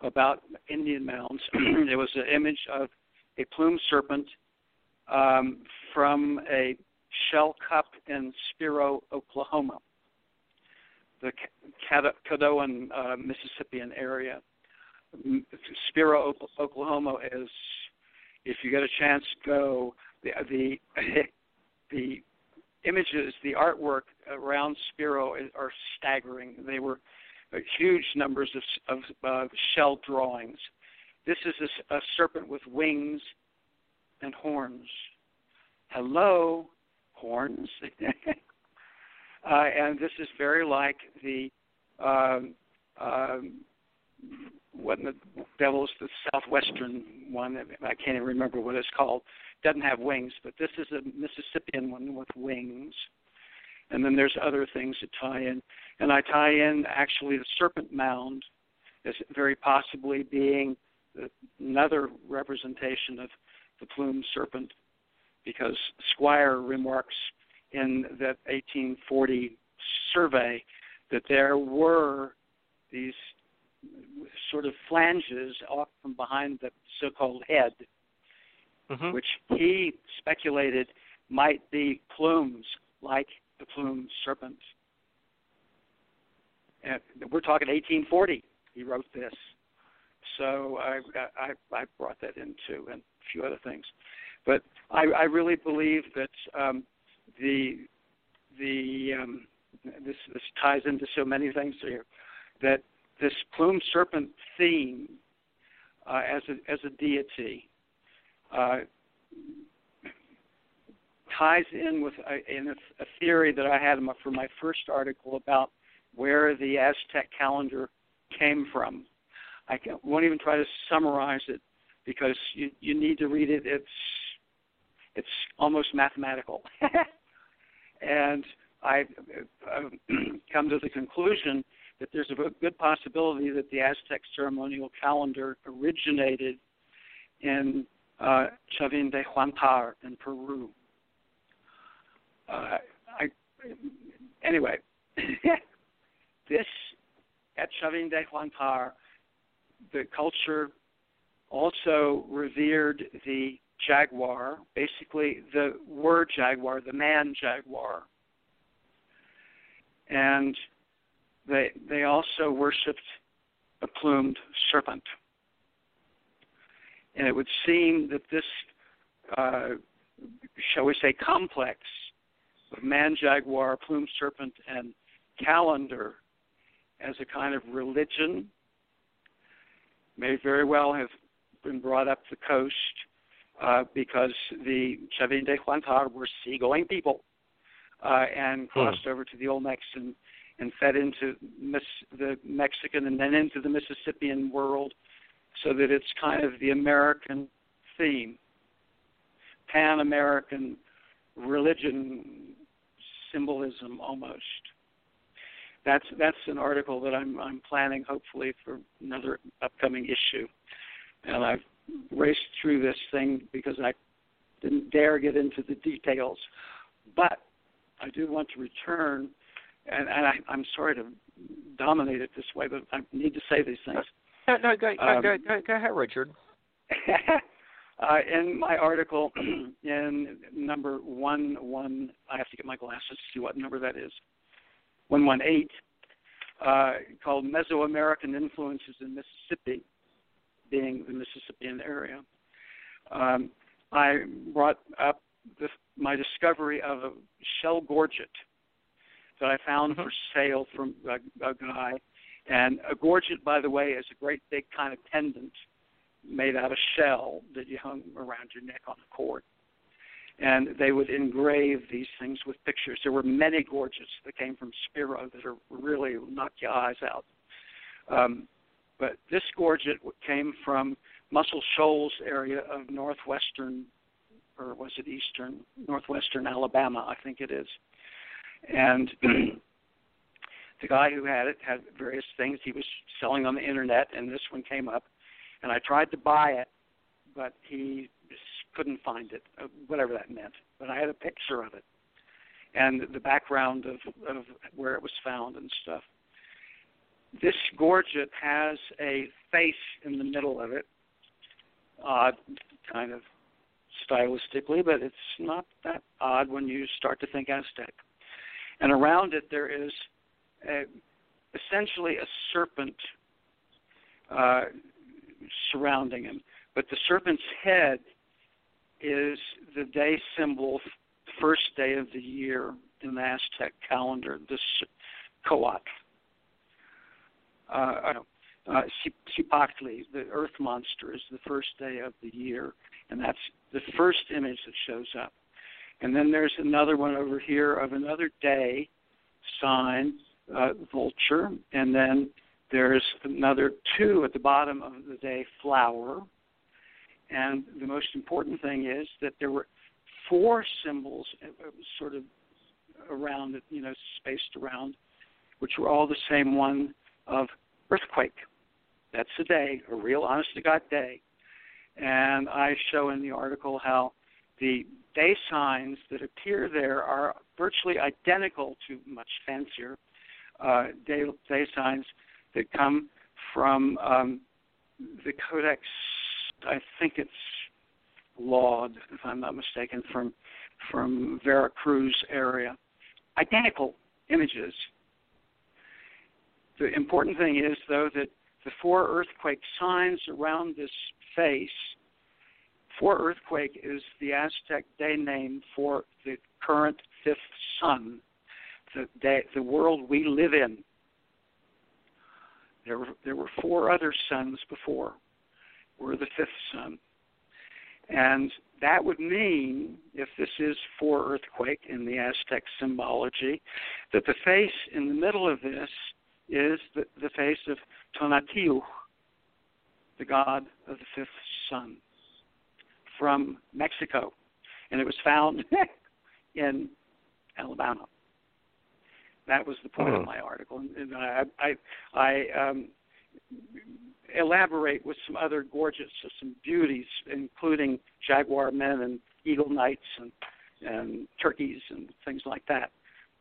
about Indian mounds. it was an image of a plumed serpent um, from a shell cup in Spiro, Oklahoma, the Cad- Caddoan, uh, Mississippian area. Spiro, Oklahoma is, if you get a chance, go. The the the images, the artwork around Spiro are staggering. They were uh, huge numbers of, of uh, shell drawings. This is a, a serpent with wings and horns. Hello, horns. uh, and this is very like the um, um, what in the devil's the southwestern one. I can't even remember what it's called. Doesn't have wings, but this is a Mississippian one with wings. And then there's other things that tie in, and I tie in actually the serpent mound as very possibly being another representation of the plumed serpent, because Squier remarks in that 1840 survey that there were these sort of flanges off from behind the so-called head, Mm-hmm. which he speculated might be plumes like the plumed serpent. And we're talking 1840. He wrote this, so I I, I brought that into and a few other things, but I, I really believe that um, the the um, this this ties into so many things here that this plumed serpent theme uh, as a as a deity uh, ties in with a, in a, a theory that I had for my first article about where the Aztec calendar came from. I won't even try to summarize it because you you need to read it. It's it's almost mathematical, and I've uh, come to the conclusion that there's a good possibility that the Aztec ceremonial calendar originated in uh, Chavin de Huantar in Peru. Uh, I, anyway, this at Chavin de Huantar, the culture also revered the jaguar, basically the word jaguar, the man jaguar. And they they also worshipped a plumed serpent. And it would seem that this, uh, shall we say, complex of man jaguar, plumed serpent, and calendar as a kind of religion may very well have been brought up the coast uh, because the Chavin de Huantar were seagoing people uh, and hmm. crossed hmm. over to the Olmecs and, and fed into Miss, the Mexican and then into the Mississippian world so that it's kind of the American theme, Pan American religion symbolism almost. That's that's an article that I'm I'm planning hopefully for another upcoming issue, and I've raced through this thing because I didn't dare get into the details, but I do want to return, and, and I, I'm sorry to dominate it this way, but I need to say these things. No, no, go, um, go, go, go ahead, Richard. uh, in my article, in number one one, I have to get my glasses to see what number that is. One one eight, uh, called Mesoamerican Influences in Mississippi, being the Mississippian area. Um, I brought up the, my discovery of a shell gorget that I found mm-hmm. for sale from a, a guy and a gorget, by the way, is a great big kind of pendant made out of shell that you hung around your neck on a cord. And they would engrave these things with pictures. There were many gorgets that came from Spiro that are really knock your eyes out. Um, but this gorget came from Muscle Shoals area of northwestern, or was it eastern, northwestern Alabama, I think it is. And the guy who had it had various things he was selling on the internet, and this one came up, and I tried to buy it, but he couldn't find it, uh, whatever that meant. But I had a picture of it, and the background of of where it was found and stuff. This gorget has a face in the middle of it, odd, kind of stylistically, but it's not that odd when you start to think Aztec. And around it there is uh, essentially a serpent uh, surrounding him. But the serpent's head is the day symbol, first day of the year in the Aztec calendar, the Coat. Uh, uh, Cipactli, the earth monster, is the first day of the year, and that's the first image that shows up. And then there's another one over here of another day sign uh, vulture, and then there's another two at the bottom of the day flower. And the most important thing is that there were four symbols uh, uh, sort of around you know, spaced around, which were all the same one of earthquake. That's a day, a real honest to God day. And I show in the article how the day signs that appear there are virtually identical to much fancier uh, day, day signs that come from um, the Codex. I think it's Laud, if I'm not mistaken, from from Veracruz area. Identical images. The important thing is, though, that the four earthquake signs around this face. Four earthquake is the Aztec day name for the current fifth sun the day, the world we live in. There were there were four other suns before, were the fifth sun. And that would mean, if this is four earthquake in the Aztec symbology, that the face in the middle of this is the, the face of Tonatiuh, the god of the fifth sun, from Mexico. And it was found in Alabama. That was the point of hmm. my article, and I, I, I um, elaborate with some other gorgeous, some beauties, including jaguar men and eagle knights and and turkeys and things like that.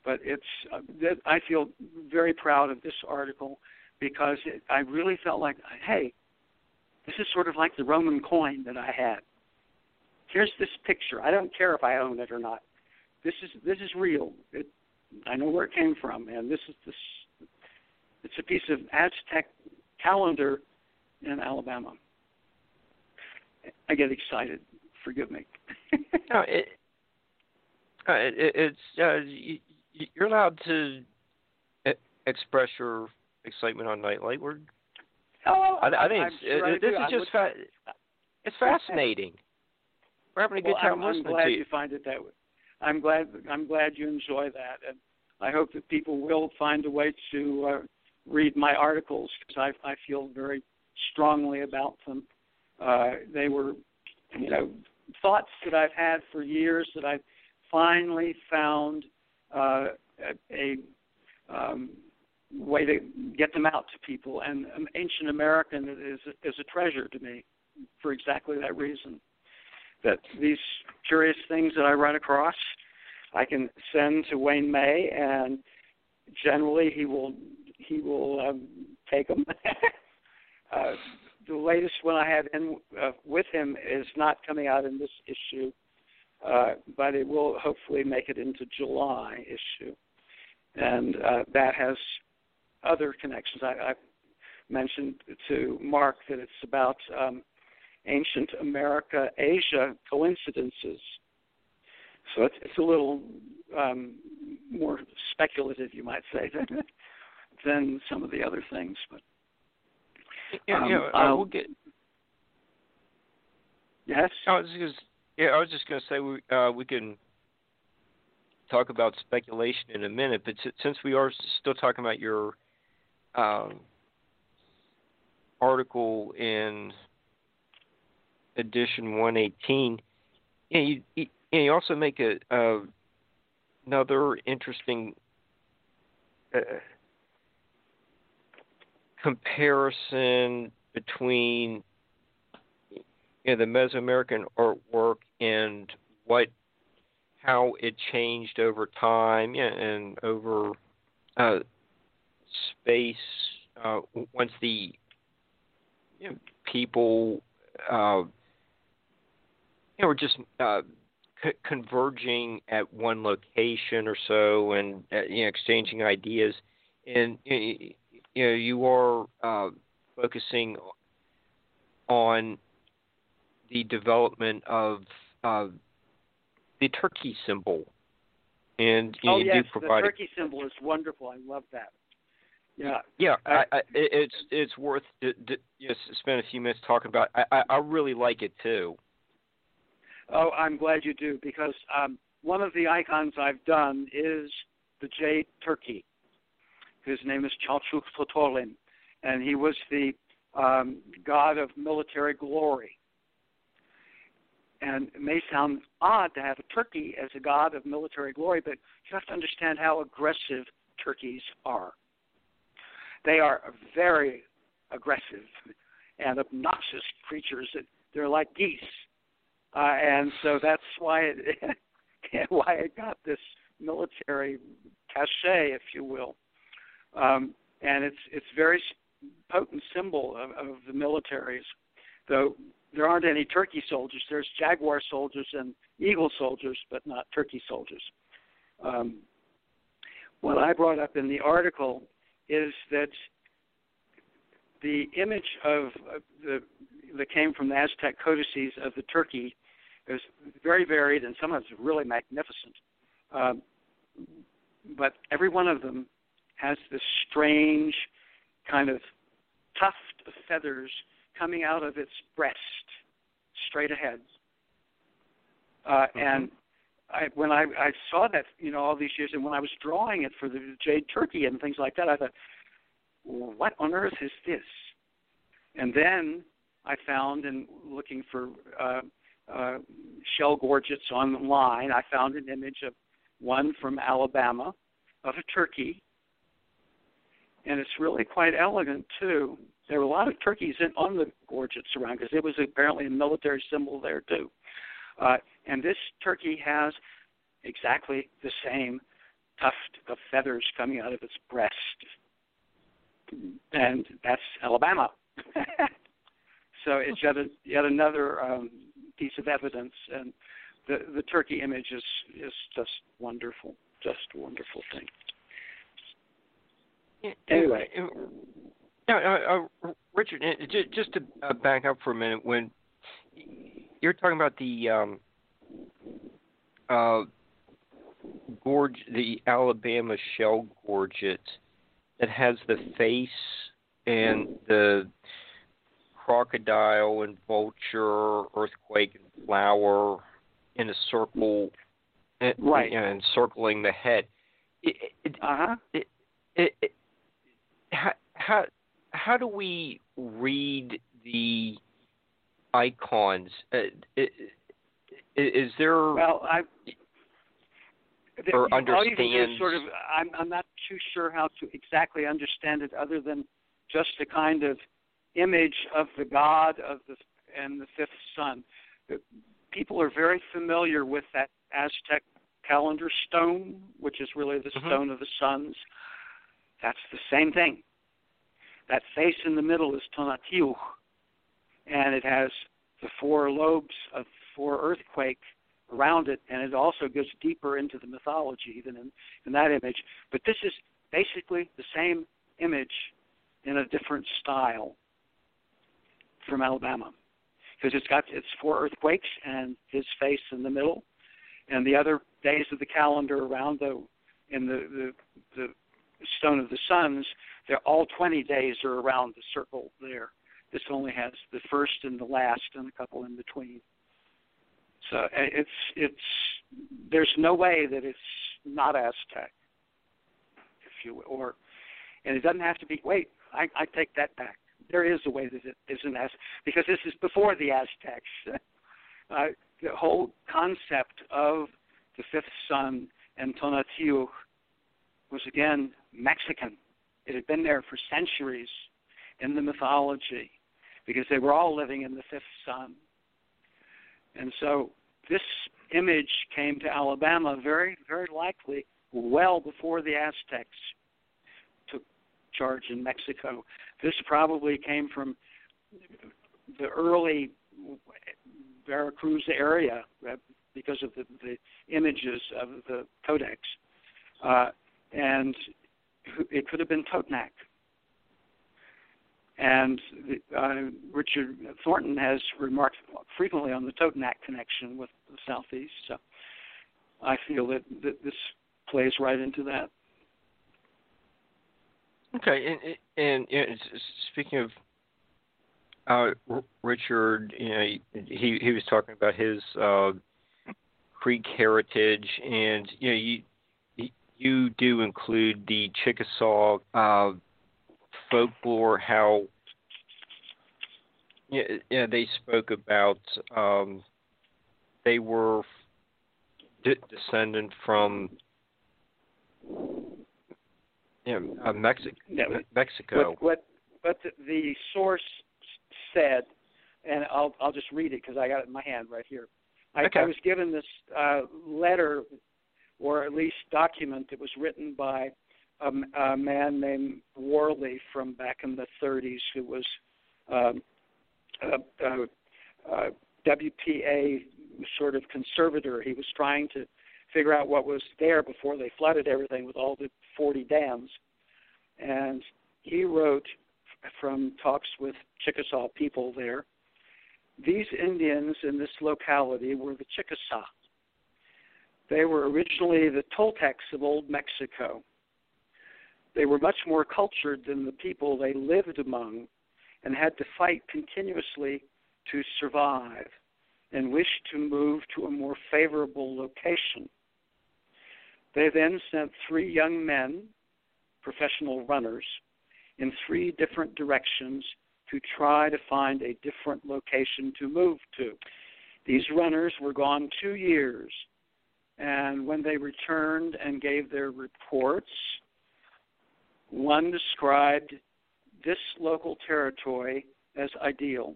But it's uh, I feel very proud of this article because it, I really felt like, hey, this is sort of like the Roman coin that I had. Here's this picture. I don't care if I own it or not. This is this is real. It, I know where it came from, and this is this. It's a piece of Aztec calendar in Alabama. I get excited. Forgive me. no, it, uh, it, it's uh, you're allowed to express your excitement on Nightlight. We're, oh, I, I think sure it, this is just fa- it's fascinating. We're having a good well, time I'm, listening I'm glad to you. you. find it that way. I'm glad. I'm glad you enjoy that, and I hope that people will find a way to uh, read my articles because I, I feel very strongly about them. Uh, they were, you know, thoughts that I've had for years that I finally found uh, a, um, way to get them out to people. And um, Ancient American is is a treasure to me for exactly that reason. That these curious things that I run across, I can send to Wayne May, and generally he will he will um, take them. uh, the latest one I have in uh, with him is not coming out in this issue, uh, but it will hopefully make it into July issue, and uh, that has other connections. I, I mentioned to Mark that it's about um, ancient America Asia coincidences. So it's, it's a little um, more speculative, you might say, than, than some of the other things. But yeah, um, yeah, uh, we'll get. Yes. I was just, yeah, I was just going to say we uh, we can talk about speculation in a minute, but since we are still talking about your um, article in edition 118, yeah, you, you, you also make a, a another interesting uh, comparison between you know, the Mesoamerican artwork and what how it changed over time and over uh, space uh, once the you know, people uh, you know were just uh, c- converging at one location or so and uh, you know, exchanging ideas. And you know you are uh, focusing on the development of uh, the turkey symbol, and you, oh, you yes, do provide the turkey symbol is wonderful. I love that. Yeah, yeah, I, I, it's it's worth to, to, you know, spend a few minutes talking about. I, I, I really like it too. Oh, I'm glad you do because um, one of the icons I've done is the jade turkey. His name is Chalchiuhtotolin, and he was the um, god of military glory. And it may sound odd to have a turkey as a god of military glory, but you have to understand how aggressive turkeys are. They are very aggressive and obnoxious creatures. They're like geese, uh, and so that's why it why it got this military cachet, if you will. Um, and it's it's very potent symbol of, of the militaries. Though there aren't any turkey soldiers, there's jaguar soldiers and eagle soldiers, but not turkey soldiers. Um, what I brought up in the article is that the image of the that came from the Aztec codices of the turkey is very varied and sometimes really magnificent. Um, but every one of them has this strange kind of tuft of feathers coming out of its breast, straight ahead. Uh, Mm-hmm. And I, when I, I saw that, you know, all these years, and when I was drawing it for the jade turkey and things like that, I thought, well, what on earth is this? And then I found, in looking for uh, uh, shell gorgets online, I found an image of one from Alabama of a turkey, and it's really quite elegant too. There were a lot of turkeys in, on the gorgets around because it was apparently a military symbol there too. Uh, and this turkey has exactly the same tuft of feathers coming out of its breast, and that's Alabama. so it's yet a, yet another um, piece of evidence, and the the turkey image is is just wonderful, just a wonderful thing. Anyway. Uh, uh, uh, Richard, uh, just to uh, back up for a minute, when you're talking about the um, uh, gorge, the Alabama shell gorget that has the face and the crocodile and vulture, earthquake and flower in a circle, uh, Right. you know, encircling the head. Uh huh. it, it, how, how how do we read the icons? Uh, is there Well, I. Or all you can do is understand- sort of. I'm I'm not too sure how to exactly understand it, other than just the kind of image of the god of the and the fifth sun. People are very familiar with that Aztec calendar stone, which is really the Mhm. stone of the suns. That's the same thing. That face in the middle is Tonatiuh, and it has the four lobes of four earthquake around it, and it also goes deeper into the mythology than in, in that image. But this is basically the same image in a different style from Alabama, because it's got its four earthquakes and his face in the middle, and the other days of the calendar around the in the the, the stone of the suns. They're all 20 days are around the circle there. This only has the first and the last, and a couple in between. So uh, it's it's there's no way that it's not Aztec, if you or, and it doesn't have to be. Wait, I, I take that back. There is a way that it isn't as because this is before the Aztecs. uh, the whole concept of the fifth sun and Tonatiuh was again Mexican. It had been there for centuries in the mythology because they were all living in the fifth sun. And so this image came to Alabama very, very likely well before the Aztecs took charge in Mexico. This probably came from the early Veracruz area because of the, the images of the codex. Uh, and it could have been Totonac. And uh, Richard Thornton has remarked frequently on the Totonac connection with the Southeast. So I feel that, that this plays right into that. okay? And, and, and speaking of uh, Richard, you know, he he was talking about his uh, Creek heritage, and you know, you you do include the Chickasaw uh, folklore, how yeah, yeah, they spoke about um, they were de- descendant from yeah, uh, Mexico. Yeah, Mexico. What what what the, the source said, and I'll I'll just read it because I got it in my hand right here. I, Okay. I was given this uh, letter, or at least document that was written by a man named Worley from back in the 30s, who was um, a, a, a WPA sort of conservator. He was trying to figure out what was there before they flooded everything with all the 40 dams. And he wrote from talks with Chickasaw people there. These Indians in this locality were the Chickasaw. They were originally the Toltecs of Old Mexico. They were much more cultured than the people they lived among, and had to fight continuously to survive and wished to move to a more favorable location. They then sent three young men, professional runners, in three different directions to try to find a different location to move to. These runners were gone two years, and when they returned and gave their reports, one described this local territory as ideal.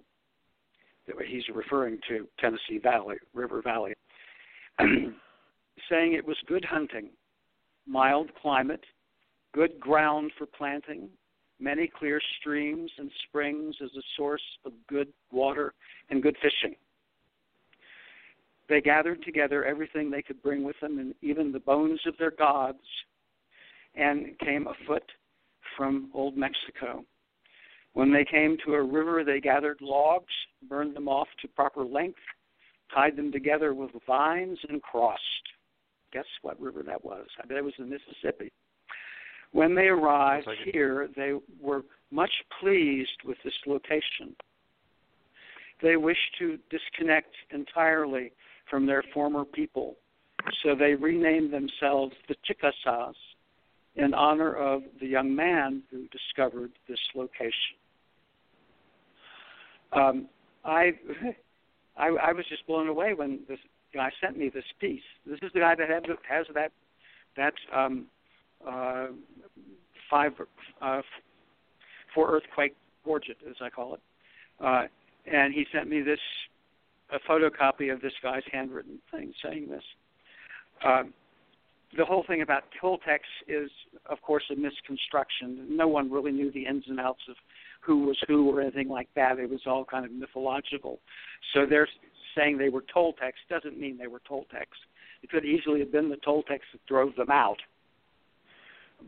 He's referring to Tennessee Valley, River Valley, saying it was good hunting, mild climate, good ground for planting, many clear streams and springs as a source of good water and good fishing. They gathered together everything they could bring with them, and even the bones of their gods, and came afoot from old Mexico. When they came to a river, they gathered logs, burned them off to proper length, tied them together with vines, and crossed. Guess what river that was? I bet it was the Mississippi. When they arrived here, they were much pleased with this location. They wished to disconnect entirely from their former people, so they renamed themselves the Chickasaws in honor of the young man who discovered this location. Um, I, I, I was just blown away when this guy sent me this piece. This is the guy that had, has that that um, uh, five uh, for earthquake gorget, as I call it, uh, and he sent me this a photocopy of this guy's handwritten thing saying this. Um, the whole thing about Toltecs is, of course, a misconstruction. No one really knew the ins and outs of who was who or anything like that. It was all kind of mythological. So they're saying they were Toltecs doesn't mean they were Toltecs. It could easily have been the Toltecs that drove them out.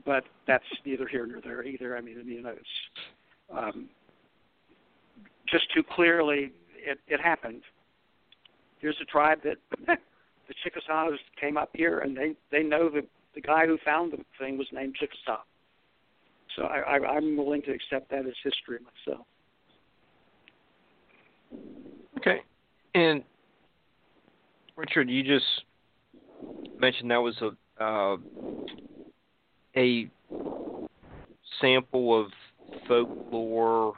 But that's neither here nor there either. I mean, you know, it's um, just too clearly it, it happened. Here's a tribe that the Chickasaws came up here, and they they know the the guy who found the thing was named Chickasaw. So I, I, I'm willing to accept that as history myself. Okay, and Richard, you just mentioned that was a uh, a sample of folklore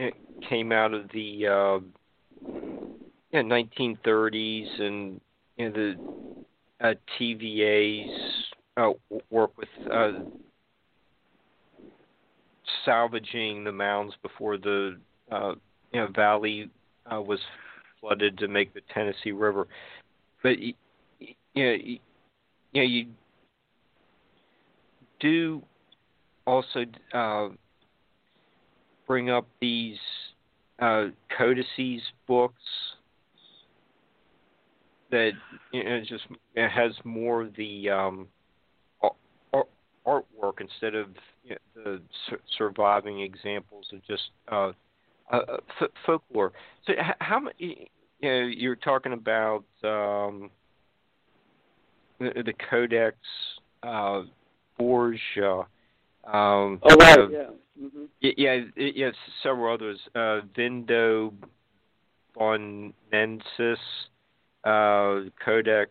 that came out of the uh, yeah, 1930s and you know, the uh, TVA's uh, work with uh, salvaging the mounds before the uh, you know, valley uh, was flooded to make the Tennessee River. But you know, you, you do also uh, bring up these uh, codices books that you know, just it has more of the um, art, artwork instead of you know, the su- surviving examples of just uh, uh, f- folklore. So, how many? You know, you're talking about um, the, the Codex uh, Borgia. Um, oh right, uh, yeah. Mm-hmm. Yeah, yeah, several others. Uh, Vindo Bonensis uh, Codex,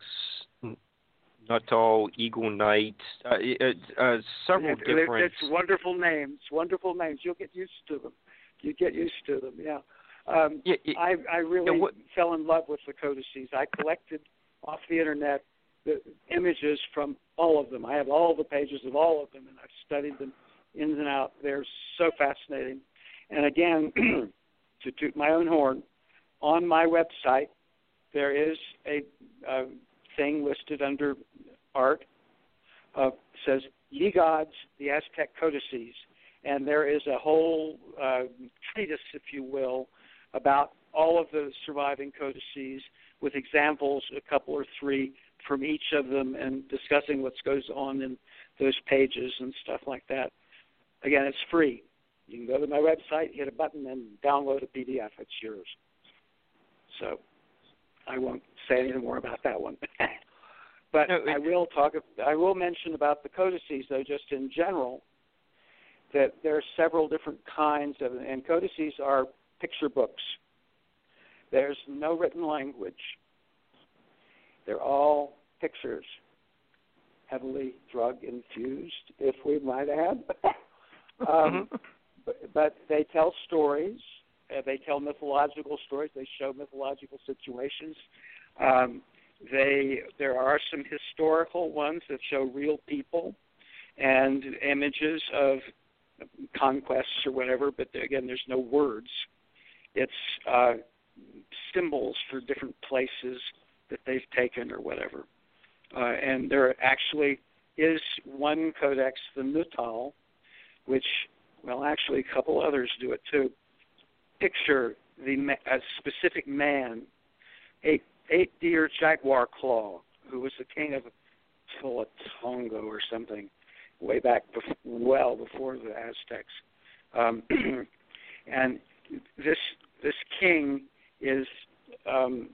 Nuttall, Eagle Knight, uh, uh, several yeah, different. It's wonderful names, wonderful names. You'll get used to them. You get used to them. Yeah. Um, yeah, yeah I I really yeah, what, fell in love with the codices. I collected off the internet the images from all of them. I have all the pages of all of them, and I've studied them ins and out. They're so fascinating. And again, to toot my own horn, on my website there is a, a thing listed under art uh, says ye gods the aztec codices and there is a whole uh, treatise if you will about all of the surviving codices with examples a couple or three from each of them and discussing what goes on in those pages and stuff like that again it's free you can go to my website hit a button and download a pdf it's yours so I won't say anything more about that one. but no, I will talk. I will mention about the codices, though, just in general. that there are several different kinds of, and codices are picture books. There's no written language. They're all pictures, heavily drug infused, if we might add. um, mm-hmm. but, but they tell stories. Uh, they tell mythological stories. They show mythological situations. Um, they there are some historical ones that show real people and images of conquests or whatever, but again, there's no words. It's uh, symbols for different places that they've taken or whatever. Uh, and there actually is one codex, the Nuttall, which, well, actually a couple others do it too. Picture the a specific man, eight eight deer jaguar claw, who was the king of Tonga or something, way back before, well before the Aztecs. Um, and this this king is um,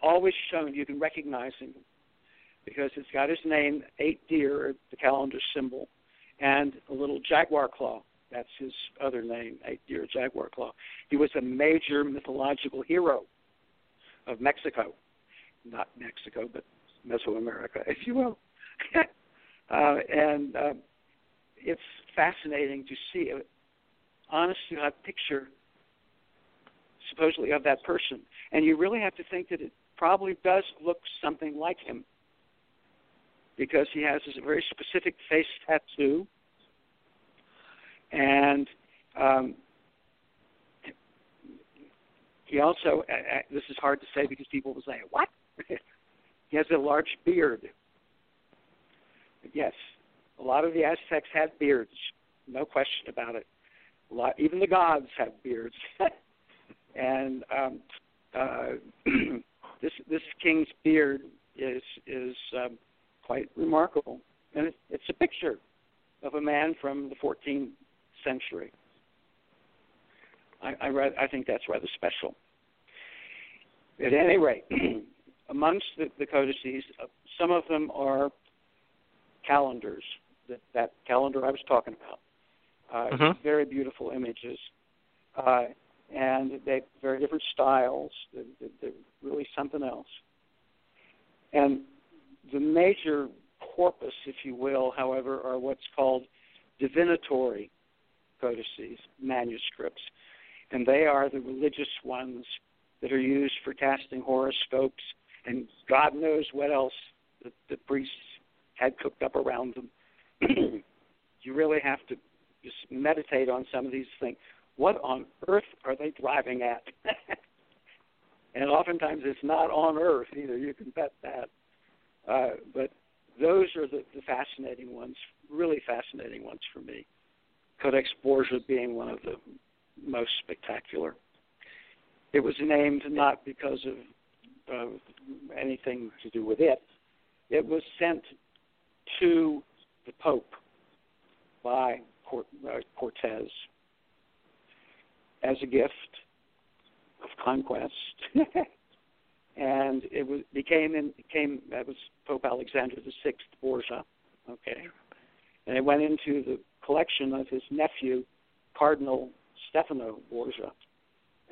always shown. You can recognize him because it's got his name, eight deer, the calendar symbol, and a little jaguar claw. That's his other name, eight deer jaguar claw. He was a major mythological hero of Mexico, not Mexico, but Mesoamerica, if you will. uh, and uh, it's fascinating to see an honest to picture, supposedly of that person, and you really have to think that it probably does look something like him because he has this very specific face tattoo, and um, he also uh this is hard to say because people will say what? He has a large beard. Yes, a lot of the Aztecs had beards, no question about it. A lot, even the gods have beards, and um, uh, this this king's beard is is um, quite remarkable, and it, it's a picture of a man from the 14th century. I I, read, I think that's rather special. At any rate, amongst the, the codices, uh, some of them are calendars, that, that calendar I was talking about. Uh, uh-huh. Very beautiful images. Uh, and they very different styles. They're, they're really something else. And the major corpus, if you will, however, are what's called divinatory codices, manuscripts. And they are the religious ones that are used for casting horoscopes and God knows what else the, the priests had cooked up around them. you really have to just meditate on some of these things. What on earth are they driving at? and oftentimes it's not on earth either. You can bet that. Uh, but those are the, the fascinating ones, really fascinating ones for me. Codex Borgia being one of the most spectacular. It was named not because of uh, anything to do with it. It was sent to the Pope by uh, Cortez as a gift of conquest, and it was became that was Pope Alexander the Sixth Borgia, okay, and it went into the collection of his nephew Cardinal Stefano Borgia,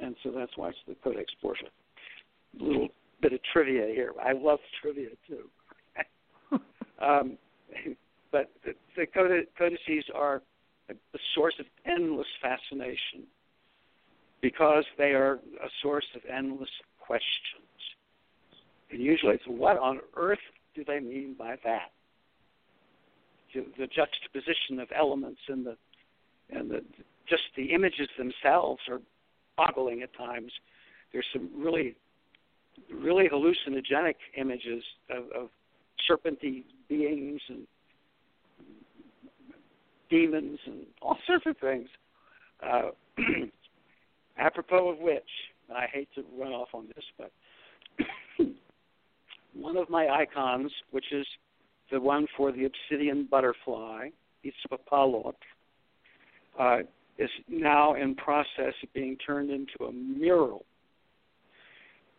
and so that's why it's the Codex Borgia. A little bit of trivia here. I love trivia too. Um, but the, the codices are a source of endless fascination because they are a source of endless questions. And usually it's what on earth do they mean by that? The juxtaposition of elements and the and the just the images themselves are boggling at times. There's some really really hallucinogenic images of, of serpenty beings and demons and all sorts of things. Uh, apropos of which, I hate to run off on this, but one of my icons, which is the one for the obsidian butterfly, Itzpapalotl, uh, is now in process of being turned into a mural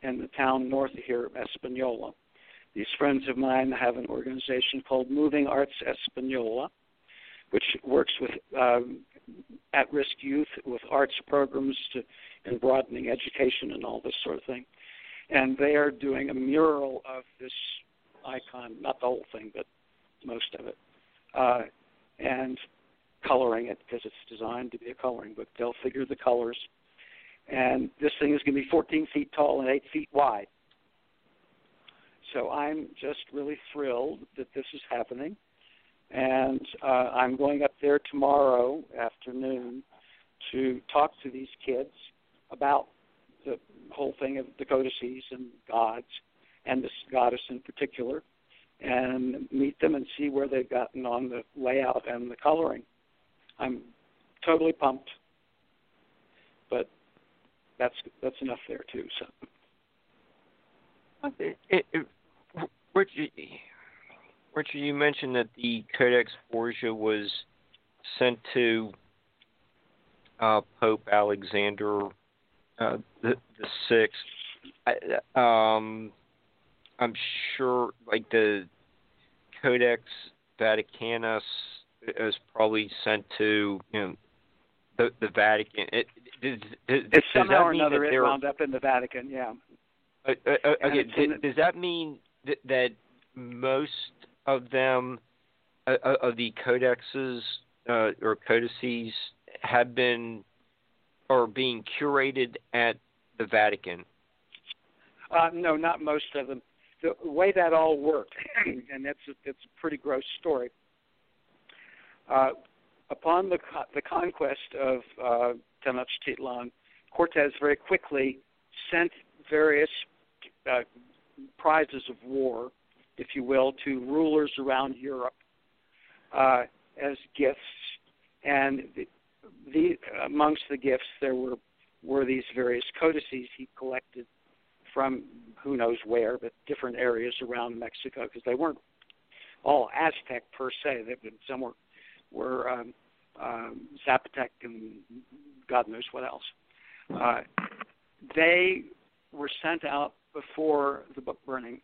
in the town north of here, Espanola. These friends of mine have an organization called Moving Arts Espanola, which works with um, at-risk youth with arts programs to, and broadening education and all this sort of thing. And they are doing a mural of this icon, not the whole thing, but most of it, uh, and coloring it because it's designed to be a coloring book. They'll figure the colors, and this thing is going to be 14 feet tall and 8 feet wide. So I'm just really thrilled that this is happening and uh, I'm going up there tomorrow afternoon to talk to these kids about whole thing of the codices and gods and this goddess in particular and meet them and see where they've gotten on the layout and the coloring. I'm totally pumped, but that's that's enough there too. So, it, it, it, Richard, you mentioned that the Codex Borgia was sent to uh, Pope Alexander uh, the, the sixth. I, um, I'm sure, like the Codex Vaticanus is probably sent to you know the the Vatican. It, does, does, it's somehow or another it wound up in the Vatican. Yeah. Uh, uh, uh okay. Does, does that mean that, that most of them, uh, uh, of the codexes uh, or codices, have been or being curated at the Vatican? Uh, no, not most of them. The way that all worked, and that's a, it's a pretty gross story. Uh, upon the the conquest of uh, Tenochtitlan, Cortez very quickly sent various uh, prizes of war if you will, to rulers around Europe uh, as gifts. And the, amongst the gifts, there were were these various codices he collected from who knows where, but different areas around Mexico because they weren't all Aztec per se. They, some were were um, um, Zapotec and God knows what else. Uh, they were sent out before the book burning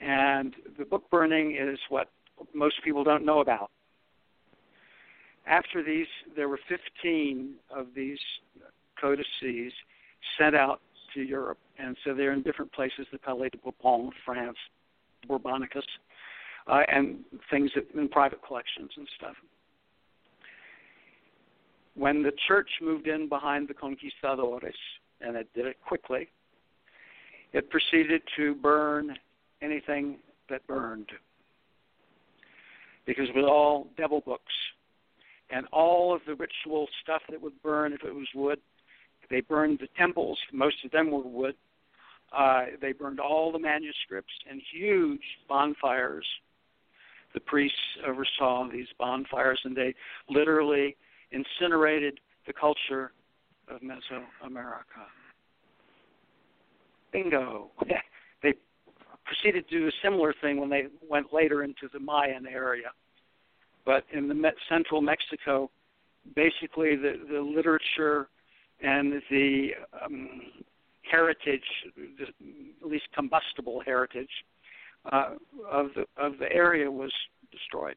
and the book burning is what most people don't know about. After these, there were 15 of these codices sent out to Europe, and so they're in different places: the Palais de Bourbon, France, Borbonicus, uh, and things that, in private collections and stuff. When the church moved in behind the conquistadores, and it did it quickly, it proceeded to burn anything that burned. Because it was all devil books. And all of the ritual stuff that would burn, if it was wood, they burned the temples, most of them were wood. Uh, they burned all the manuscripts and huge bonfires. The priests oversaw these bonfires, and they literally incinerated the culture of Mesoamerica. Bingo. They proceeded to do a similar thing when they went later into the Mayan area. But in the central Mexico, basically the, the literature and the um, heritage, the, at least combustible heritage, uh, of the of the area was destroyed.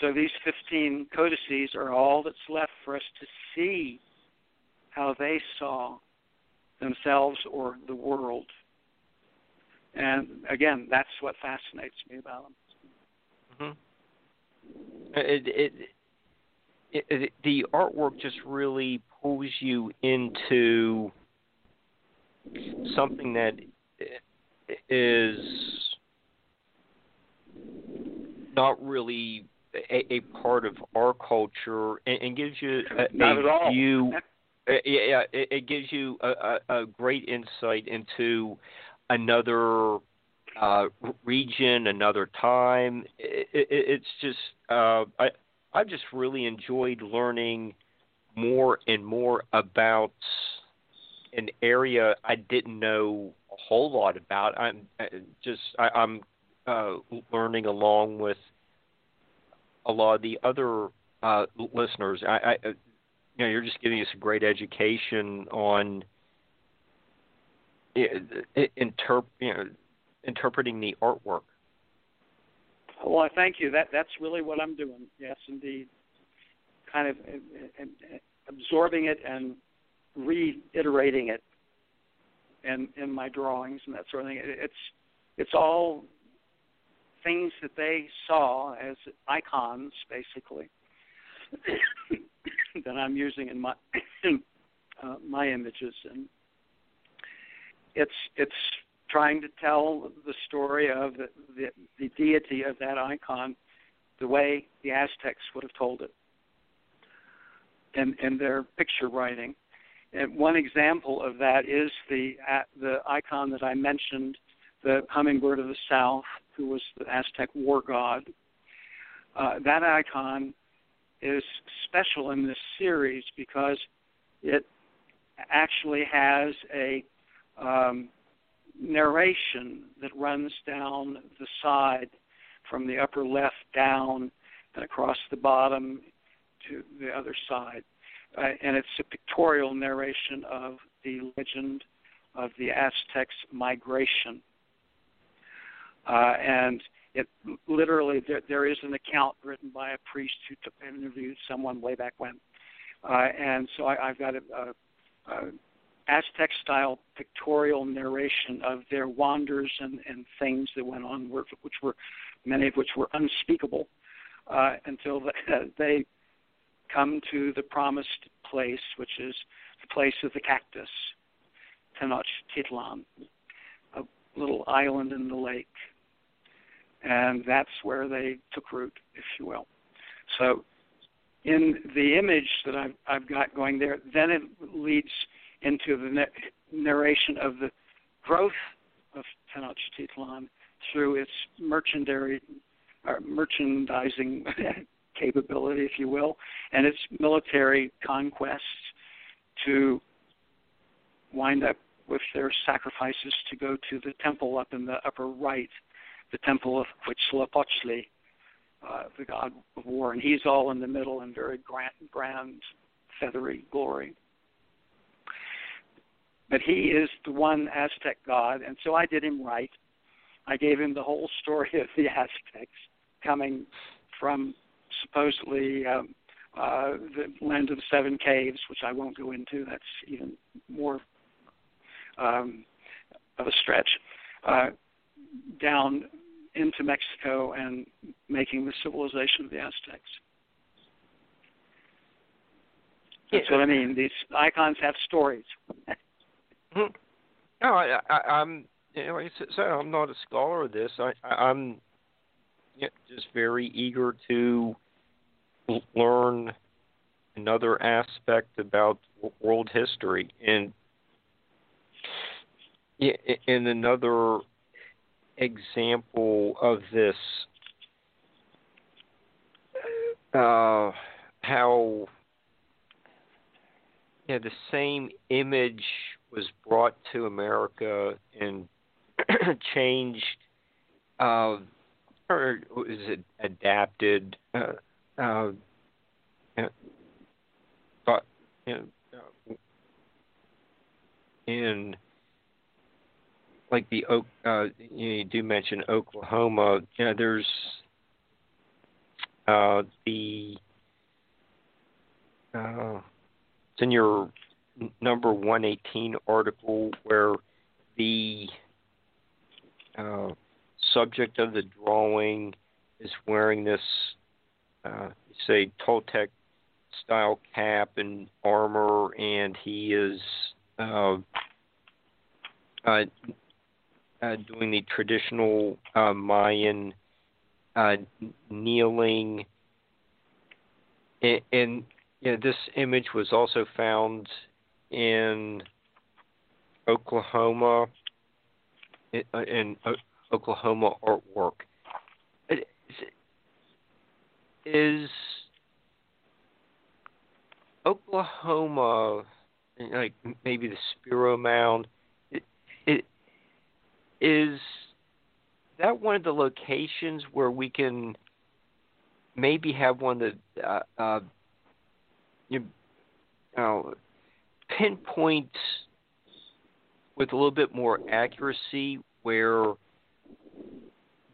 So these 15 codices are all that's left for us to see how they saw themselves or the world and again, that's what fascinates me about them. Mm-hmm. Uh, it, it, it, it, the artwork just really pulls you into something that is not really a, a part of our culture and, and gives you a, a view. Uh, yeah, it, it gives you a, a, a great insight into another uh, region, another time. It, it, it's just uh, I I've just really enjoyed learning more and more about an area I didn't know a whole lot about. I'm just I, I'm uh, learning along with a lot of the other uh, listeners. I, I you know you're just giving us a great education on interp, you know, interpreting the artwork. Well, thank you. That that's really what I'm doing. Yes, indeed. Kind of uh, uh, absorbing it and reiterating it in in my drawings and that sort of thing. It's it's all things that they saw as icons, basically, that I'm using in my uh, my images, and it's it's trying to tell the story of the, the the deity of that icon the way the Aztecs would have told it in in their picture writing. And one example of that is the uh, the icon that I mentioned, the hummingbird of the south, who was the Aztec war god. Uh, that icon is special in this series because it actually has a um, narration that runs down the side from the upper left down and across the bottom to the other side. Uh, and it's a pictorial narration of the legend of the Aztecs' migration. Uh, and it literally there, there is an account written by a priest who took, interviewed someone way back when, uh, and so I, I've got a, a, a Aztec style pictorial narration of their wanders and, and things that went on, which were many of which were unspeakable, uh, until the, they come to the promised place, which is the place of the cactus, Tenochtitlan, a little island in the lake. And that's where they took root, if you will. So, in the image that I've, I've got going there, then it leads into the narration of the growth of Tenochtitlan through its uh, merchandising capability, if you will, and its military conquests to wind up with their sacrifices to go to the temple up in the upper right, the temple of Huitzilopochtli, uh, the god of war, and he's all in the middle in very grand, grand, feathery glory. But he is the one Aztec god, and so I did him right. I gave him the whole story of the Aztecs coming from supposedly um, uh, the land of the seven caves, which I won't go into. That's even more um, of a stretch. Uh, down into Mexico and making the civilization of the Aztecs. That's yeah. what I mean. These icons have stories. Hmm. no, I, I, I'm. You know, like I said, I'm not a scholar of this. I, I'm just very eager to learn another aspect about world history and in another example of this uh, how yeah, the same image was brought to America and changed, uh, or was it adapted? Uh, uh, but uh, in like the uh, you, know, you do mention Oklahoma. You know, there's uh, the uh, it's in your number 118 article where the uh, subject of the drawing is wearing this uh, say Toltec style cap and armor, and he is uh, uh, uh, doing the traditional uh, Mayan kneeling. And, and you know, this image was also found in Oklahoma, in, in Oklahoma artwork. Is Oklahoma, like maybe the Spiro Mound, it, it is that one of the locations where we can maybe have one that uh, uh, you know, pinpoint with a little bit more accuracy where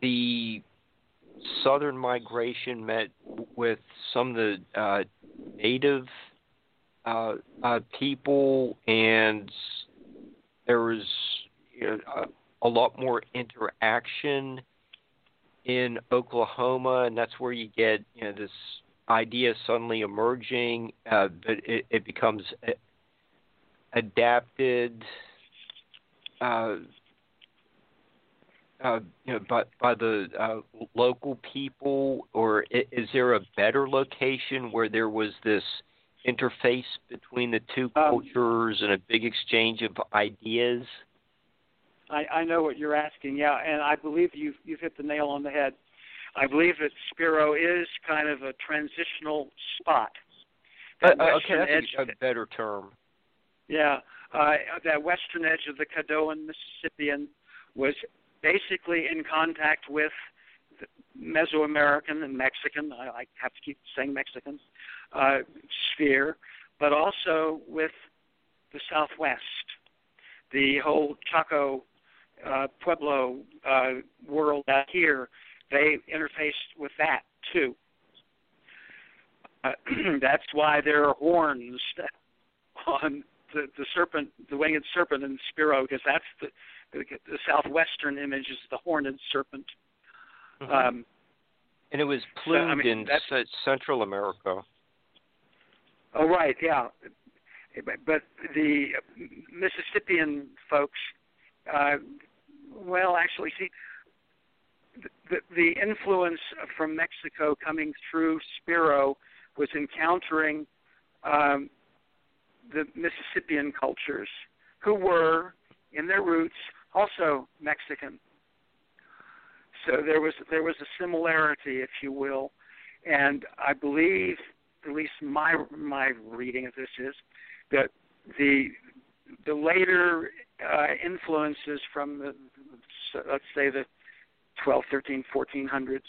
the southern migration met with some of the uh, native uh, uh, people, and there was you know, a, a lot more interaction in Oklahoma, and that's where you get you know this idea suddenly emerging, uh, but it, it becomes adapted. Uh, uh, you know, by by the uh, local people, or is there a better location where there was this interface between the two um, cultures and a big exchange of ideas? I, I know what you're asking, yeah, and I believe you've you've hit the nail on the head. I believe that Spiro is kind of a transitional spot. Uh, uh okay, that's a, a better term. Yeah, uh, that western edge of the Caddoan Mississippian was basically in contact with Mesoamerican and Mexican. I, I have to keep saying Mexican uh, sphere, but also with the Southwest, the whole Chaco uh, Pueblo uh, world out here. They interfaced with that too. Uh, that's why there are horns on the, the serpent, the winged serpent in Spiro, because that's the, the the southwestern image is the horned serpent. Mm-hmm. Um, and it was plumed so, I mean, in Central America. Oh right, yeah. But the Mississippian folks, uh, well, actually, see, the, the influence from Mexico coming through Spiro was encountering um, the Mississippian cultures, who were, in their roots, also Mexican. So there was there was a similarity, if you will, and I believe, at least my my reading of this is, that the the later uh, influences from the let's say the 12, 13, 1400s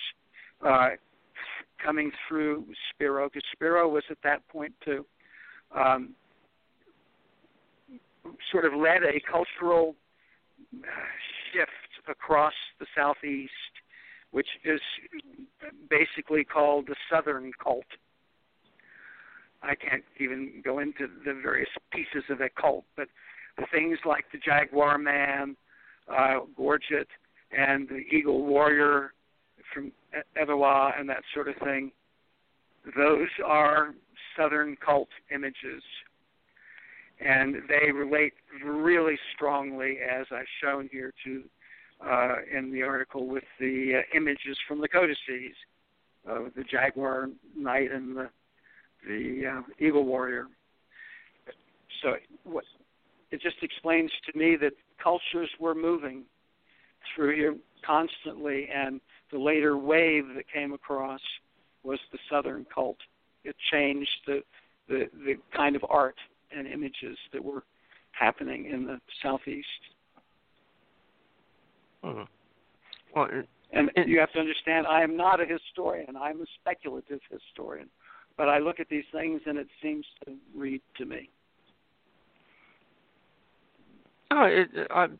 uh, coming through Spiro, because Spiro was at that point too. Um, sort of led a cultural shift across the southeast, which is basically called the Southern cult. I can't even go into the various pieces of that cult, but the things like the Jaguar Man, uh, Gorget, and the Eagle Warrior from Etowah and that sort of thing, those are Southern cult images and they relate really strongly, as I've shown here, to uh, in the article with the uh, images from the codices of the jaguar knight and the the uh, eagle warrior. So what it just explains to me that cultures were moving through here constantly, and the later wave that came across was the Southern cult. It changed the the, the kind of art and images that were happening in the southeast. Hmm. Well, and you have to understand, I am not a historian. I'm a speculative historian, but I look at these things and it seems to read to me. Oh, it, I'm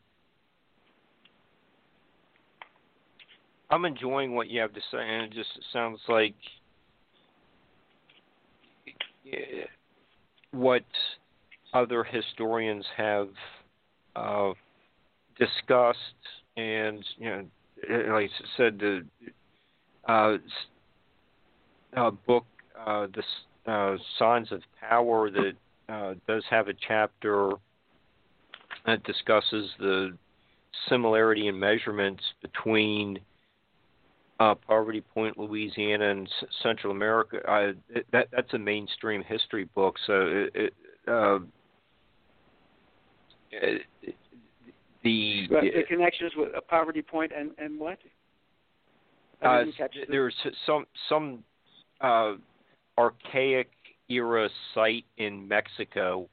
I'm enjoying what you have to say, and it just sounds like what other historians have uh, discussed, and you know, like I said, the uh, uh, book, uh, the uh, Signs of Power, that uh, does have a chapter that discusses the similarity in measurements between uh, Poverty Point, Louisiana, and Central America. That that's a mainstream history book, so it, it uh, the, the connections with a poverty point and and what? Uh, there's some some uh, archaic era site in Mexico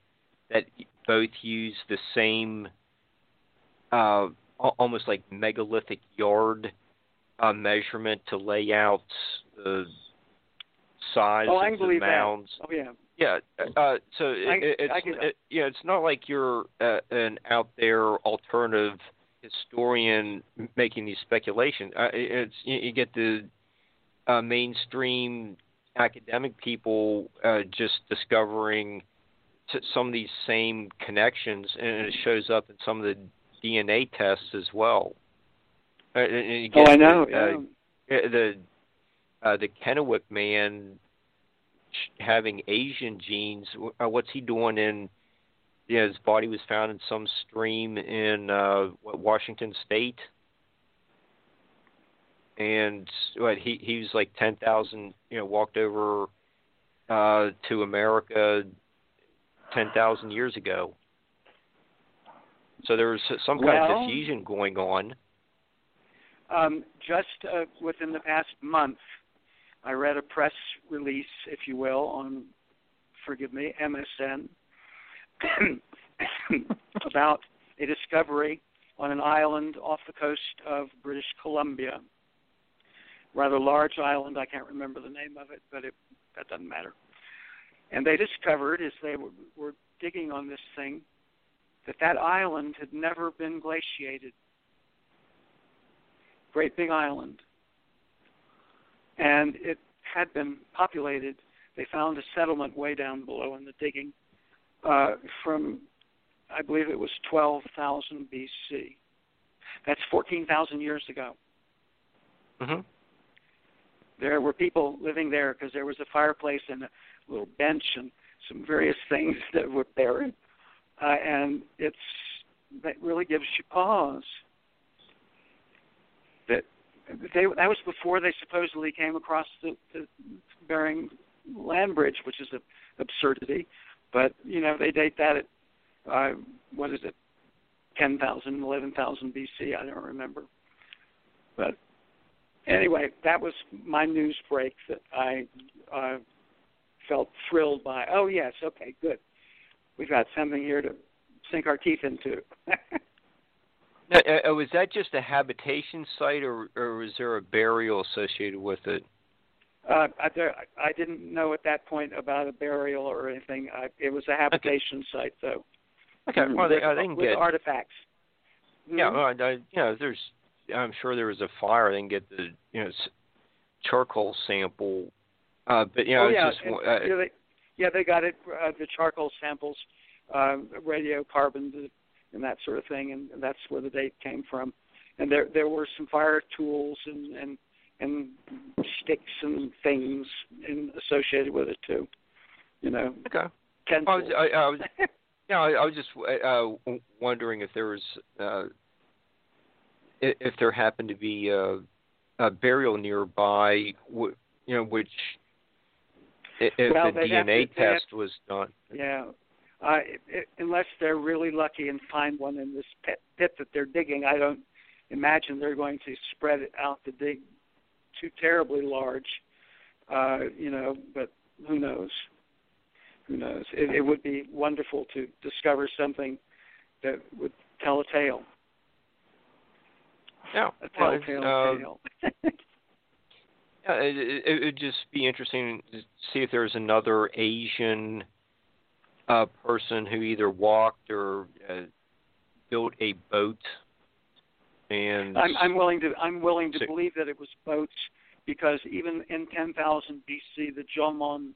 that both use the same uh, almost like megalithic yard uh, measurement to lay out the size oh, of the mounds. That. Oh yeah. Yeah, uh, so I, it's I it, yeah, it's not like you're uh, an out there alternative historian making these speculations. Uh, it's you, you get the uh, mainstream academic people uh, just discovering some of these same connections, and it shows up in some of the DNA tests as well. Uh, oh, I know. Uh, the uh, the Kennewick man having Asian genes. Uh, what's he doing in? Yeah, his body was found in some stream in uh, what, Washington State, and what he he was like ten thousand. You know, walked over uh, to America ten thousand years ago. So there was some kind well, of diffusion going on. Um, just uh, within the past month, I read a press release, if you will, on, forgive me, MSN, about a discovery on an island off the coast of British Columbia. Rather large island, I can't remember the name of it, but it, that doesn't matter. And they discovered, as they were, were digging on this thing, that that island had never been glaciated. Great big island. And it had been populated. They found a settlement way down below in the digging uh, from, I believe it was 12,000 BC. That's 14,000 years ago. Mm-hmm. There were people living there because there was a fireplace and a little bench and some various things that were buried uh, and it's that really gives you pause. They that was before they supposedly came across the, the Bering land bridge, which is an absurdity. But you know they date that at uh, what is it, 10,000, 11,000 BC? I don't remember. But anyway, that was my news break that I uh, felt thrilled by. Oh yes, okay, good we've got something here to sink our teeth into. now, uh, uh, was that just a habitation site, or, or was there a burial associated with it? Uh, I, I didn't know at that point about a burial or anything. I, it was a habitation okay. site, though. Okay, well, they, with, they can with get artifacts. Yeah, mm-hmm. well, I, you know, there's. I'm sure there was a fire. They can get the you know charcoal sample. Uh, but you know, oh, yeah. just. And, uh, know, they, yeah, they got it. Uh, the charcoal samples, uh, radiocarbon, and that sort of thing, and that's where the date came from. And there there were some fire tools and and and sticks and things in, associated with it too. You know. Okay. I was, I, I was, yeah, I, I was just uh, wondering if there was uh, if there happened to be a, a burial nearby, you know, which if well, the DNA to, test have, was done. Yeah, uh, it, unless they're really lucky and find one in this pit, pit that they're digging, I don't imagine they're going to spread it out to dig too terribly large. Uh, you know, but who knows? Who knows? It, it would be wonderful to discover something that would tell a tale. Yeah, a telltale well, uh, tale. Yeah, it, it would just be interesting to see if there's another Asian uh, person who either walked or uh, built a boat. And I'm, I'm willing to I'm willing to so, believe that it was boats because even in 10,000 BC, the Jomon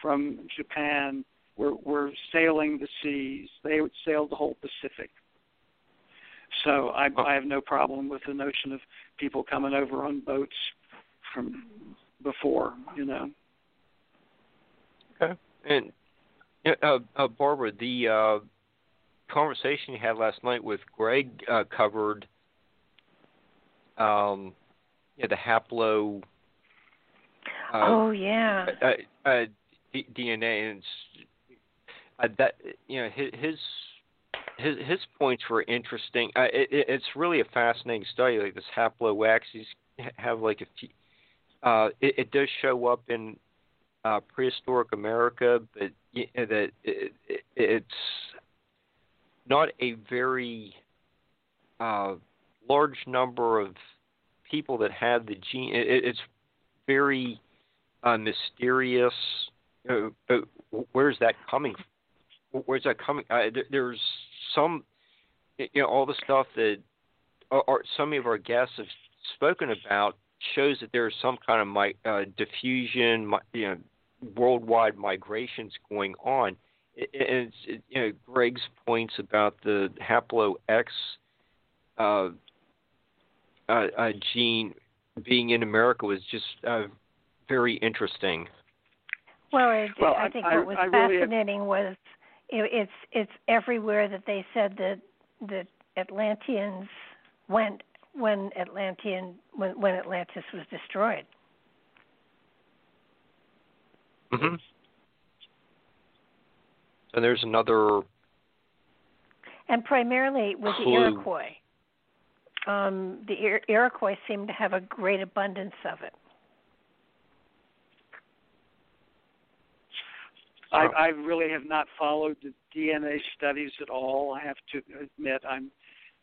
from Japan were were sailing the seas. They would sail the whole Pacific. So I. I have no problem with the notion of people coming over on boats from before, you know. Okay. And uh, uh, Barbara, the uh, conversation you had last night with Greg uh, covered um, yeah, the haplo. Uh, oh yeah. Uh, uh, DNA and uh, that you know his his his points were interesting. Uh, it, it's really a fascinating study. Like this haplo X, have like a few, uh, it, it does show up in uh, prehistoric America, but that it, it, it's not a very uh, large number of people that have the gene. It, it's very uh, mysterious. Uh, where's that coming? From? Where's that coming? Uh, there's some, you know, all the stuff that are, some of our guests have spoken about shows that there's some kind of mi- uh, diffusion, you know, worldwide migrations going on. It, it's it, you know Greg's points about the haplo X uh, uh, uh, gene being in America was just uh, very interesting. Well, it, Well, I I- think I- what was I really- fascinating was it, it's it's everywhere that they said that that Atlanteans went when Atlantean when when Atlantis was destroyed. Mm-hmm. And there's another. and primarily with the Iroquois. Um, the Ir- Iroquois seem to have a great abundance of it. I. I really have not followed the DNA studies at all. I have to admit, I'm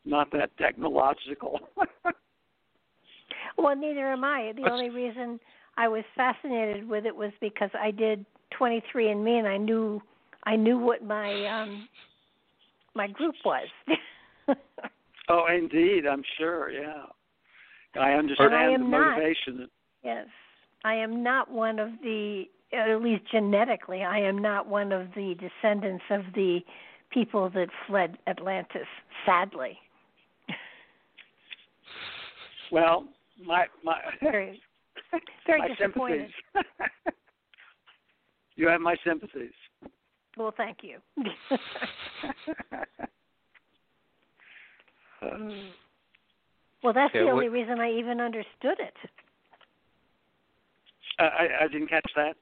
not that technological. Well, neither am I. The That's- only reason I was fascinated with it was because I did 23andMe and I knew I knew what my um my group was. oh, indeed, I'm sure. Yeah, I understand I the am not. motivation. yes. I am not one of the at least genetically I am not one of the descendants of the people that fled Atlantis, sadly. Well, my my Very my disappointed. you have my sympathies. Well, thank you. Hmm. well, that's Okay, the what- only reason I even understood it. I, I I didn't catch that.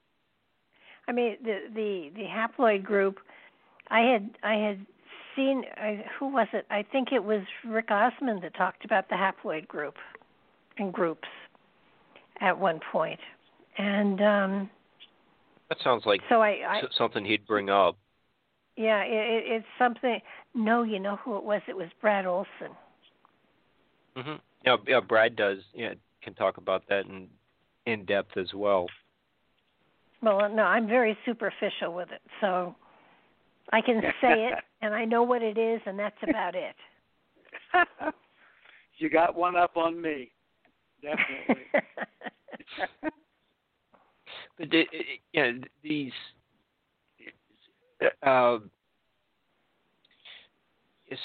I mean, the the the haploid group. I had I had seen I, who was it? I think it was Rick Osmon that talked about the haploid group and groups at one point, and um That sounds like so I, I, something he'd bring up. yeah, it, it, it's something. No, you know who it was? It was Brad Olson. hmm Yeah, yeah. Brad does. Yeah, can talk about that in in depth as well. Well, no, I'm very superficial with it, so I can say it and I know what it is, and that's about it. you got one up on me. Definitely. But the, you know, these uh,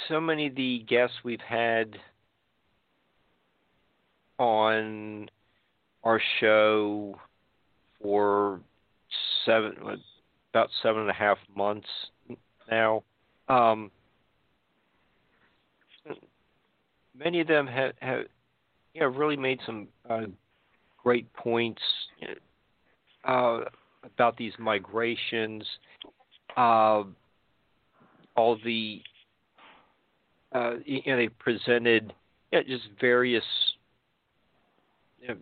so many of the guests we've had on our show for seven about seven and a half months now. Um, many of them have, have know really made some uh, great points uh, about these migrations, uh, all the uh, you know they presented just various you know,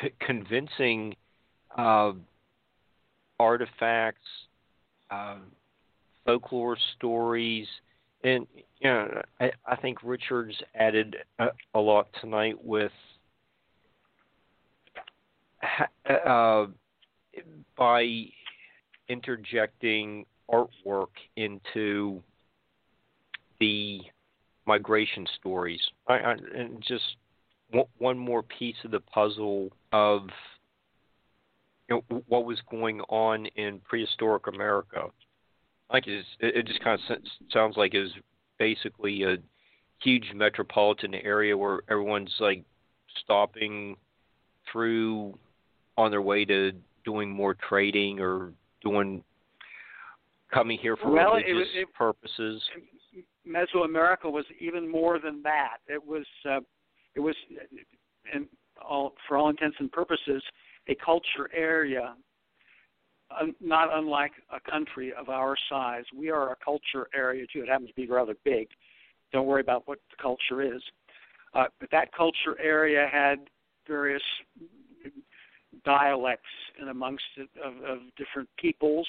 c- convincing uh, artifacts, uh, folklore stories, and you know I, I think Richards added a, a lot tonight with. Uh, by interjecting artwork into the migration stories. I, I, and just one, more piece of the puzzle of you know, what was going on in prehistoric America. Like it's, it, it just kind of sounds like it was basically a huge metropolitan area where everyone's like stopping through on their way to doing more trading or doing coming here for Well, religious was- it- purposes. Mesoamerica was even more than that. It was uh, it was, and all for all intents and purposes, a culture area, un, not unlike a country of our size. We are a culture area too. It happens to be rather big. Don't worry about what the culture is. Uh, but that culture area had various dialects and amongst it of, of different peoples,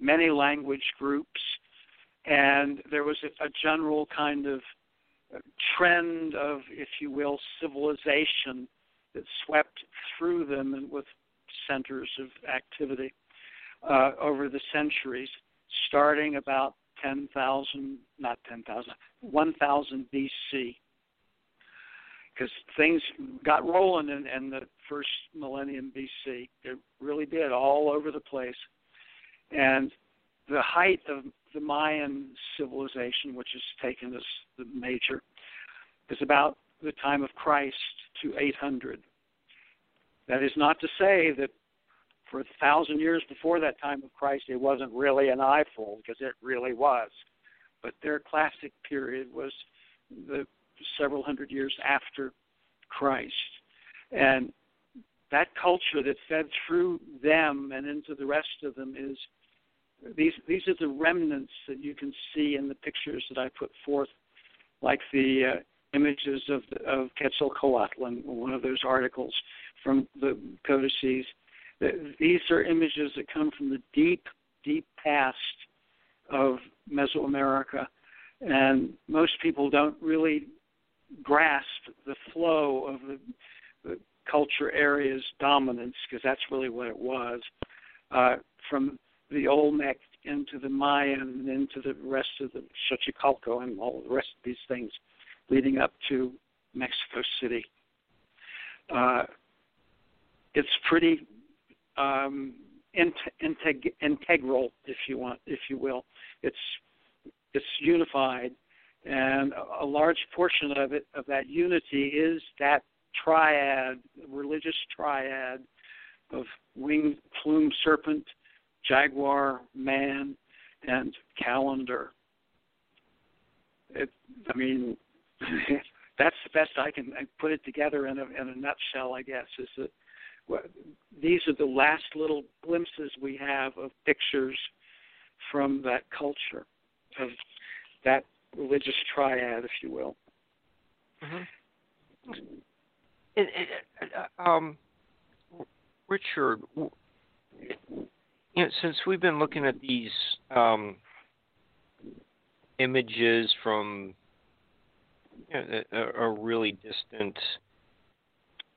many language groups, and there was a, a general kind of trend of, if you will, civilization that swept through them and with centers of activity uh, over the centuries, starting about 10,000, not 10,000, 1,000 BC. because things got rolling in, in the first millennium BC. It really did, all over the place. And the height of the Mayan civilization, which is taken as the major, is about the time of Christ to 800. That is not to say that for a thousand years before that time of Christ, it wasn't really an eyeful, because it really was. But their classic period was the several hundred years after Christ. And that culture that fed through them and into the rest of them is these these are the remnants that you can see in the pictures that I put forth, like the uh, images of of Quetzalcoatl, in one of those articles from the codices. These are images that come from the deep, deep past of Mesoamerica, and most people don't really grasp the flow of the, the culture area's dominance, because that's really what it was, uh, from the Olmec into the Mayan and into the rest of the Xochicalco and all the rest of these things leading up to Mexico City. Uh, it's pretty um, integ- integral, if you want, if you will. It's it's unified, and a large portion of it of that unity is that triad, religious triad of winged plume serpent, jaguar, man, and calendar. It, I mean, that's the best I can put it together in a, in a nutshell. I guess is that these are the last little glimpses we have of pictures from that culture of that religious triad, if you will. Mm-hmm. And, and, uh, um, Richard, you know, since we've been looking at these um, images from you know, a, a, really distant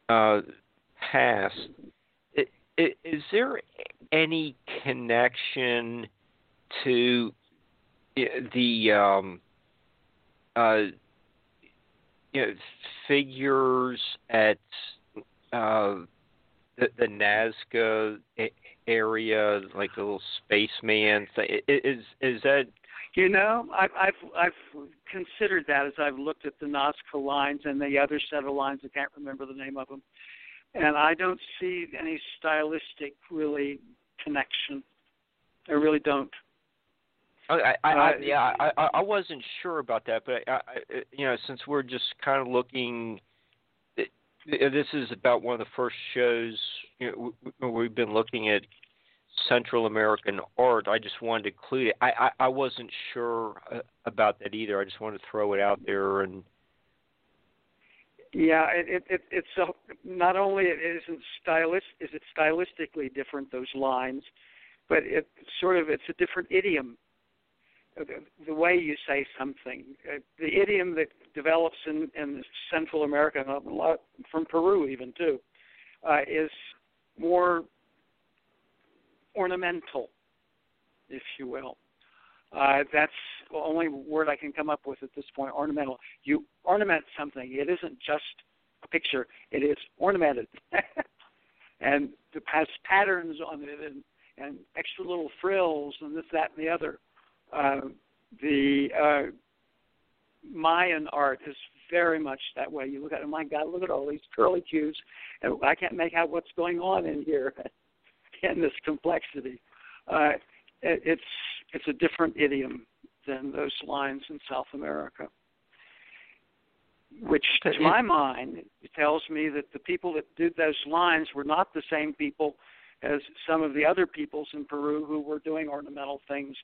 uh, past, is there any connection to the um, uh, you know, figures at uh, the, the Nazca area, like the little spaceman thing. Is is that? You know, I've I've I've considered that as I've looked at the Nazca lines and the other set of lines. I can't remember the name of them, and I don't see any stylistic really connection. I really don't. I, I, I yeah, I, I wasn't sure about that, but I, I, you know, since we're just kind of looking, this is about one of the first shows you know, we've been looking at Central American art. I just wanted to include it. I, I, I wasn't sure uh, about that either. I just wanted to throw it out there and. Yeah, it, it, it's a, not only it isn't stylist is it stylistically different those lines, but it sort of it's a different idiom the way you say something. Uh, the idiom that develops in, in Central America, a lot from Peru even too, uh, is more ornamental, if you will. Uh, that's the only word I can come up with at this point. Ornamental. You ornament something. It isn't just a picture. It is ornamented, and it has patterns on it and and extra little frills and this, that, and the other. Uh, the uh, Mayan art is very much that way. You look at it, my God, look at all these curly cues, and I can't make out what's going on in here in this complexity. Uh, it, it's it's a different idiom than those lines in South America, which, to my mind, tells me that the people that did those lines were not the same people as some of the other peoples in Peru who were doing ornamental things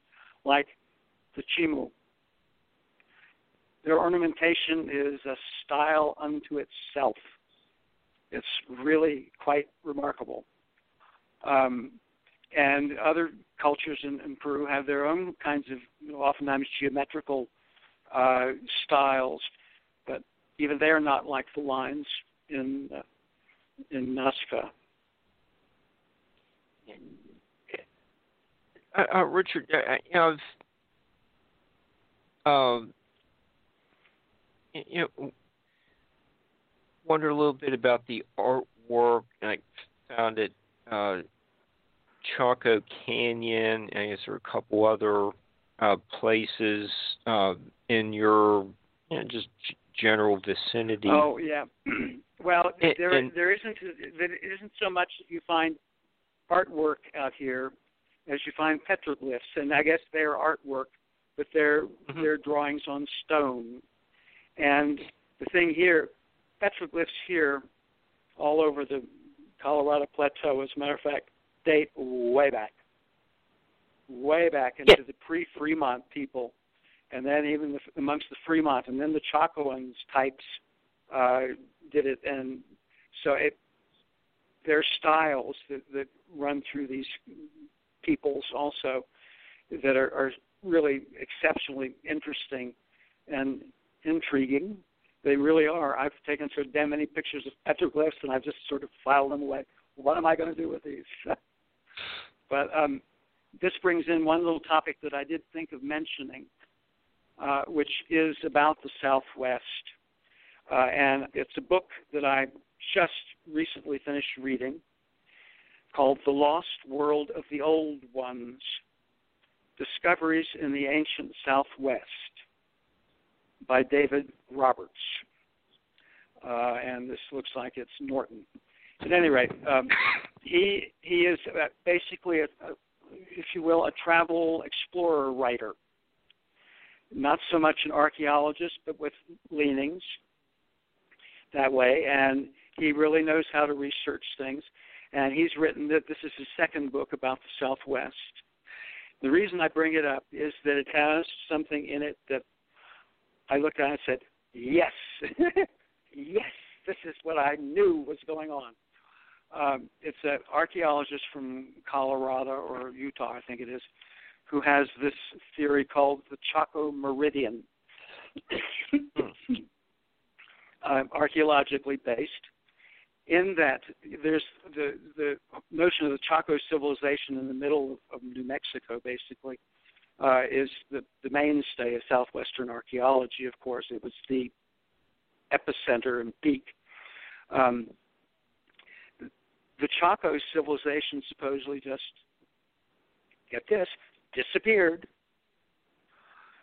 like the chimu. Their ornamentation is a style unto itself. It's really quite remarkable. Um, and other cultures in, in, Peru have their own kinds of, you know, oftentimes geometrical uh, styles, but even they are not like the lines in uh, in Nazca. Uh, uh, Richard, uh, you know, um, you know, wonder a little bit about the artwork. I found it uh, Chaco Canyon. I guess there are a couple other uh, places uh, in your you know, just general vicinity. Oh yeah. well, And- there and- there isn't there isn't so much that you find artwork out here as you find petroglyphs, and I guess they're artwork, but they're Mhm. they're drawings on stone. And the thing here, petroglyphs here, all over the Colorado Plateau, as a matter of fact, date way back, way back into the pre-Fremont people, and then even the, amongst the Fremont, and then the Chacoans types uh, did it, and so it there's styles that, that run through these peoples also that are, are really exceptionally interesting and intriguing. They really are. I've taken so damn many pictures of petroglyphs, and I've just sort of filed them away. What am I going to do with these? but um, this brings in one little topic that I did think of mentioning, uh, which is about the Southwest. Uh, and it's a book that I just recently finished reading called The Lost World of the Old Ones Discoveries in the Ancient Southwest by David Roberts. Uh, and this looks like it's Norton. At any rate, um, he he is uh, basically a, a, if you will, a travel explorer writer. Not so much an archaeologist, but with leanings that way. And he really knows how to research things. And he's written that this is his second book about the Southwest. The reason I bring it up is that it has something in it that I looked at and said, yes, yes, this is what I knew was going on. Um, it's an archaeologist from Colorado or Utah, I think it is, who has this theory called the Chaco Meridian, uh, archaeologically based. In that, there's the the notion of the Chaco civilization in the middle of New Mexico, basically, uh, is the, the mainstay of southwestern archaeology. Of course, it was the epicenter and peak. Um, the Chaco civilization supposedly just get this disappeared,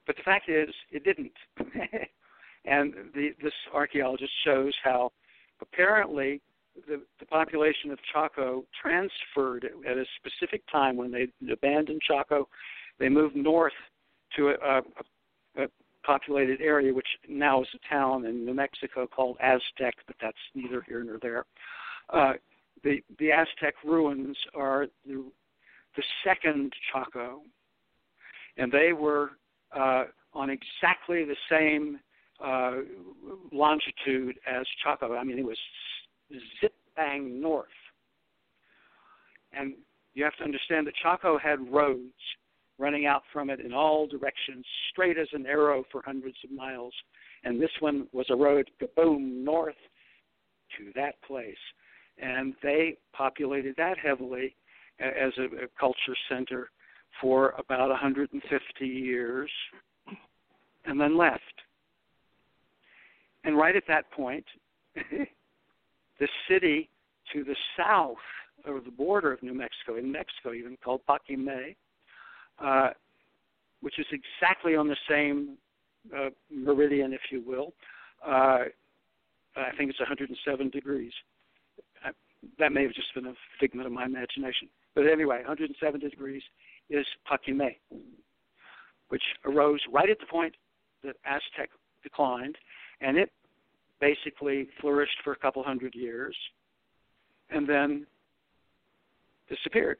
but the fact is it didn't. and the, this archaeologist shows how apparently the, the population of Chaco transferred at a specific time when they abandoned Chaco. They moved north to a, a, a populated area, which now is a town in New Mexico called Aztec, but that's neither here nor there. Uh, the the Aztec ruins are the the second Chaco, and they were uh, on exactly the same uh, longitude as Chaco. I mean, it was zip bang north. And you have to understand that Chaco had roads running out from it in all directions, straight as an arrow for hundreds of miles. And this one was a road, boom, north to that place. And they populated that heavily as a, a culture center for about 150 years and then left. And right at that point, the city to the south of the border of New Mexico, in Mexico even, called Paquimé, uh, which is exactly on the same uh, meridian, if you will. Uh, I think it's 107 degrees. That may have just been a figment of my imagination. But anyway, 170 degrees is Paquimé, which arose right at the point that Aztec declined, and it basically flourished for a couple hundred years and then disappeared.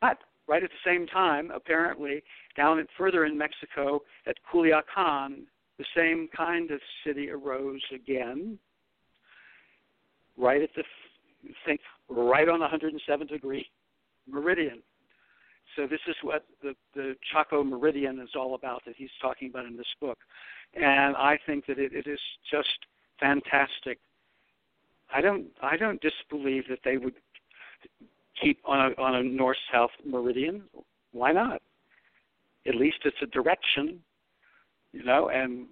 But right at the same time, apparently, down further in Mexico at Culiacan, the same kind of city arose again, right at the think right on the 107 degree meridian. So this is what the, the Chaco Meridian is all about that he's talking about in this book, and I think that it, it is just fantastic. I don't I don't disbelieve that they would keep on a on a north south meridian. Why not? At least it's a direction, you know, and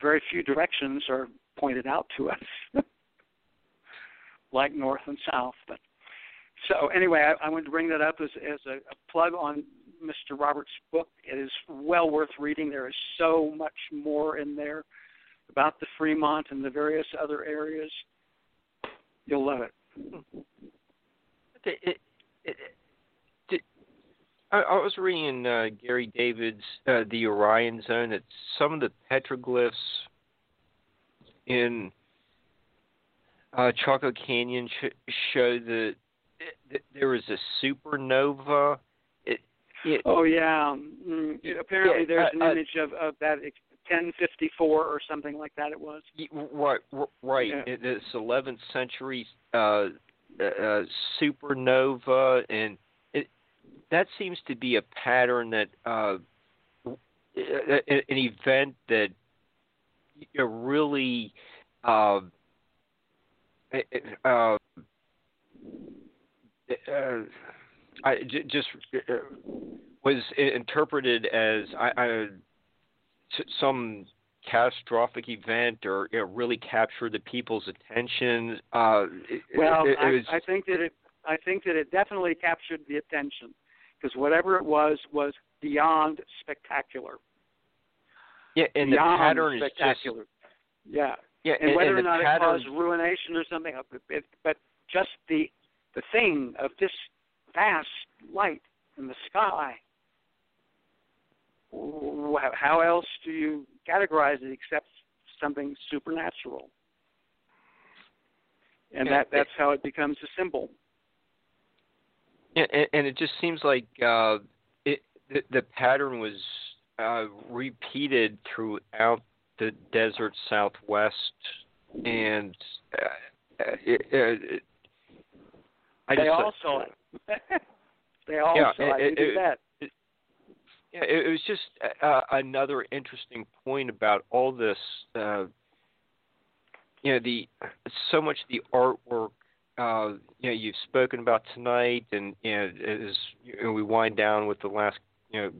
very few directions are pointed out to us. like north and south. But so anyway, I, I wanted to bring that up as as a, a plug on Mr. Roberts' book. It is well worth reading. There is so much more in there about the Fremont and the various other areas. You'll love it. Okay, it, it, it, I, was reading uh, Gary David's uh, The Orion Zone that some of the petroglyphs in uh, Chaco Canyon sh- show that, that there was a supernova. It, it, oh yeah, mm, apparently yeah, there's an uh, image of of that 1054 or something like that. It was right, right. Yeah. It's 11th century uh, uh, supernova, and it that seems to be a pattern that uh, an event that you know, really. Uh, uh, uh, I j- just uh, was interpreted as I, I, some catastrophic event or you know, really captured the people's attention. Uh, it, well, it, it I, was, I think that it I think that it definitely captured the attention because whatever it was was beyond spectacular. yeah, and beyond the pattern is spectacular. just yeah, yeah, and, and, whether and or not the it caused ruination or something, uh, it, but just the the thing of this vast light in the sky. How else do you categorize it except something supernatural? And that that's how it becomes a symbol. Yeah, and, and it just seems like uh, it the, the pattern was uh, repeated throughout the desert Southwest, and uh, it, it, I they just, all saw it. they all Yeah, saw it. it- You did it- that. Yeah, it, it was just uh, another interesting point about all this. Uh, you know, the so much the artwork. Uh, you know, you've spoken about tonight, and you know, as you know, we wind down with the last, you know,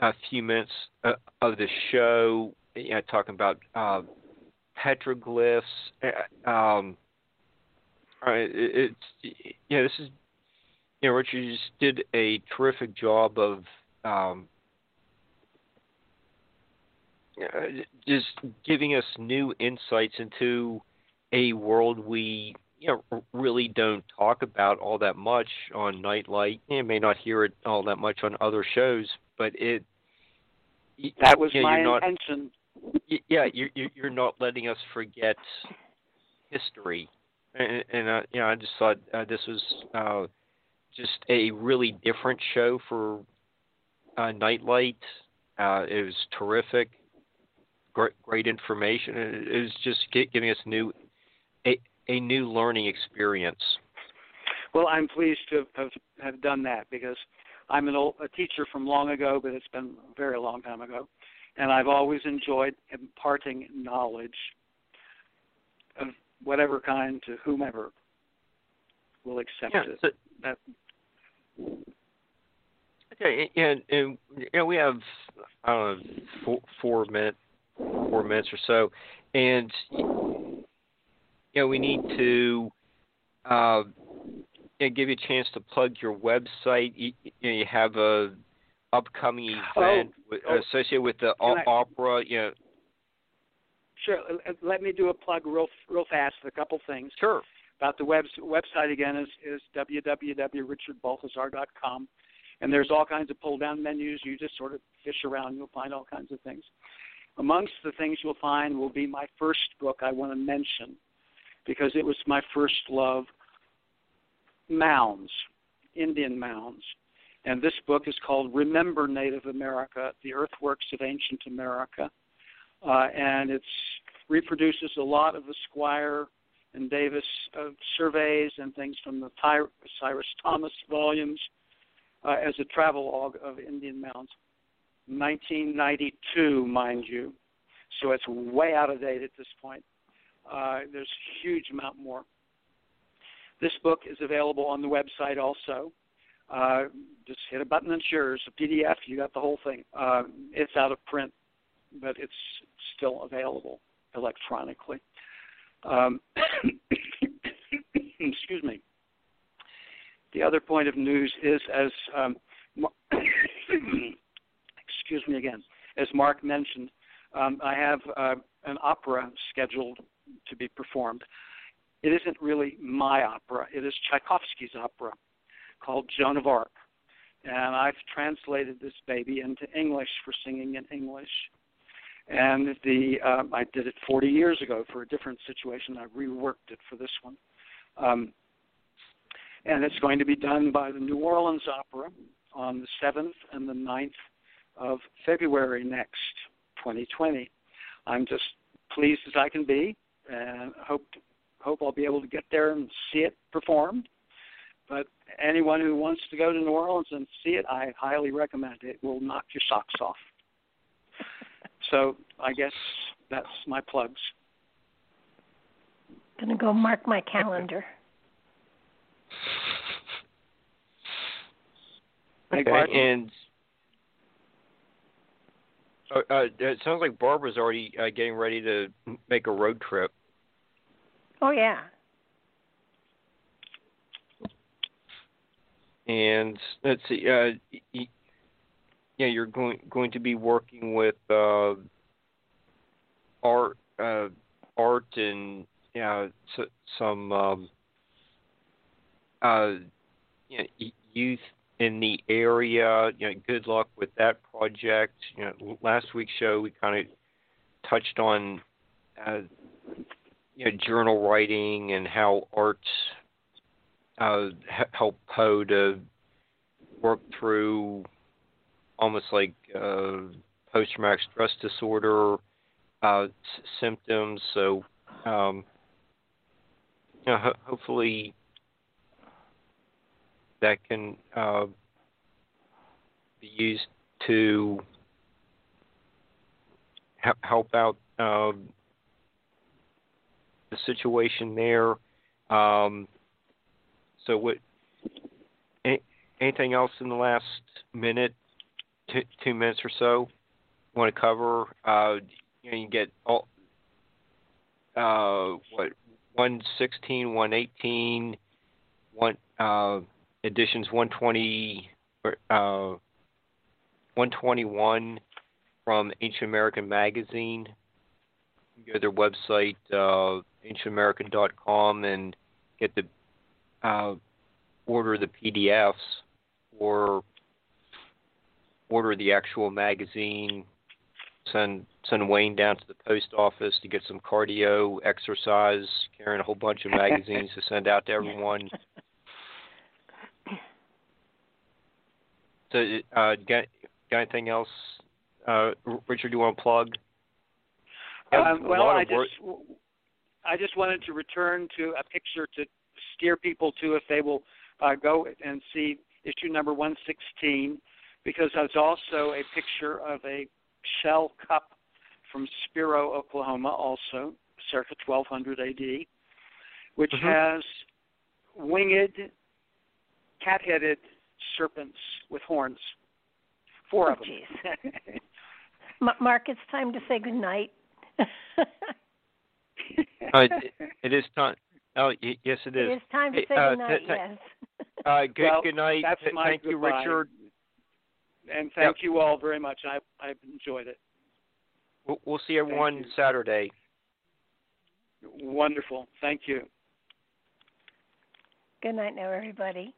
a few minutes uh, of the show. You know, talking about uh, petroglyphs. Um, uh, it, it's yeah, this is you know, Richard you just did a terrific job of um, uh, just giving us new insights into a world we you know really don't talk about all that much on Nightlight. You may not hear it all that much on other shows, but it That was my intention. Yeah, you're you're not letting us forget history, and, and uh, you know, I just thought uh, this was uh, just a really different show for uh, Nightlight. Uh, it was terrific, great, great information. It, it was just gi- giving us new a a new learning experience. Well, I'm pleased to have, have done that because I'm an old a teacher from long ago, but it's been a very long time ago, and I've always enjoyed imparting knowledge of whatever kind to whomever will accept Yeah, it. so- That Okay, and, and you know, we have I don't know four, four minute four minutes or so, and you know we need to uh, give you a chance to plug your website. You, you have a upcoming oh, event with, oh, associated with the o- I- opera. You know, sure. Let me do a plug real real fast. A couple things. sure. about the web, website again is, is www.richardbalthazar.com. And there's all kinds of pull down menus. You just sort of fish around, you'll find all kinds of things. Amongst the things you'll find will be my first book I want to mention because it was my first love mounds, Indian mounds. And this book is called Remember Native America The Earthworks of Ancient America. Uh, and it reproduces a lot of the Squier and Davis uh, surveys and things from the Ty- Cyrus Thomas volumes uh, as a travelogue of Indian mounds. 1992, mind you. So it's way out of date at this point. Uh, there's a huge amount more. This book is available on the website also. Uh, just hit a button and sure, it's. A PDF, you got the whole thing. Uh, it's out of print, but it's still available electronically. Um, excuse me. The other point of news is as um, excuse me again, as Mark mentioned, um, I have uh, an opera scheduled to be performed. It isn't really my opera; it is Tchaikovsky's opera called Joan of Arc, and I've translated this baby into English for singing in English. And the um, I did it 40 years ago for a different situation. I reworked it for this one. Um, and it's going to be done by the New Orleans Opera on the 7th and the 9th of February next, 2020. I'm just pleased as I can be, and hope hope I'll be able to get there and see it performed. But anyone who wants to go to New Orleans and see it, I highly recommend it. It will knock your socks off. so I guess that's my plugs. Gonna go mark my calendar. Okay, and uh, uh, it sounds like Barbara's already uh, getting ready to make a road trip. Oh yeah. And let's see. Uh, yeah, you're going going to be working with uh, art, uh, art, and yeah, so, some um, uh, you know, youth in the area. You know, good luck with that project. You know, last week's show we kind of touched on uh, you know journal writing and how art uh, help Poe to work through almost like uh, post traumatic stress disorder uh, s- symptoms. So, um, you know, ho- hopefully that can uh, be used to help out uh, the situation there. Um, so, what? Any, anything else in the last minute, two, two minutes or so? Want to cover? Uh, you know, you get all uh, what one sixteen, one eighteen, one uh, editions 120, uh, 121 from Ancient American Magazine. You go to their website, uh, ancientamerican.com, and get the uh, order the PDFs or order the actual magazine. Send send Wayne down to the post office to get some cardio exercise, carrying a whole bunch of magazines to send out to everyone. So, uh, got, got anything else, uh, Richard? Do you want to plug? Um, well, I just I just wanted to return to a picture to steer people to if they will uh, go and see issue number 116, because there's also a picture of a shell cup from Spiro, Oklahoma, also circa 1200 AD, which mm-hmm. has winged, cat-headed serpents with horns. Four oh, of them. Mark, it's time to say good night. uh, it, it is time. Oh, yes, it is. It is time to say uh, good night. T- yes. Uh, good, well, good night. That's my thank goodbye. you, Richard. And thank yep. you all very much. I I've enjoyed it. We'll, we'll see everyone Saturday. Wonderful. Thank you. Good night now, everybody.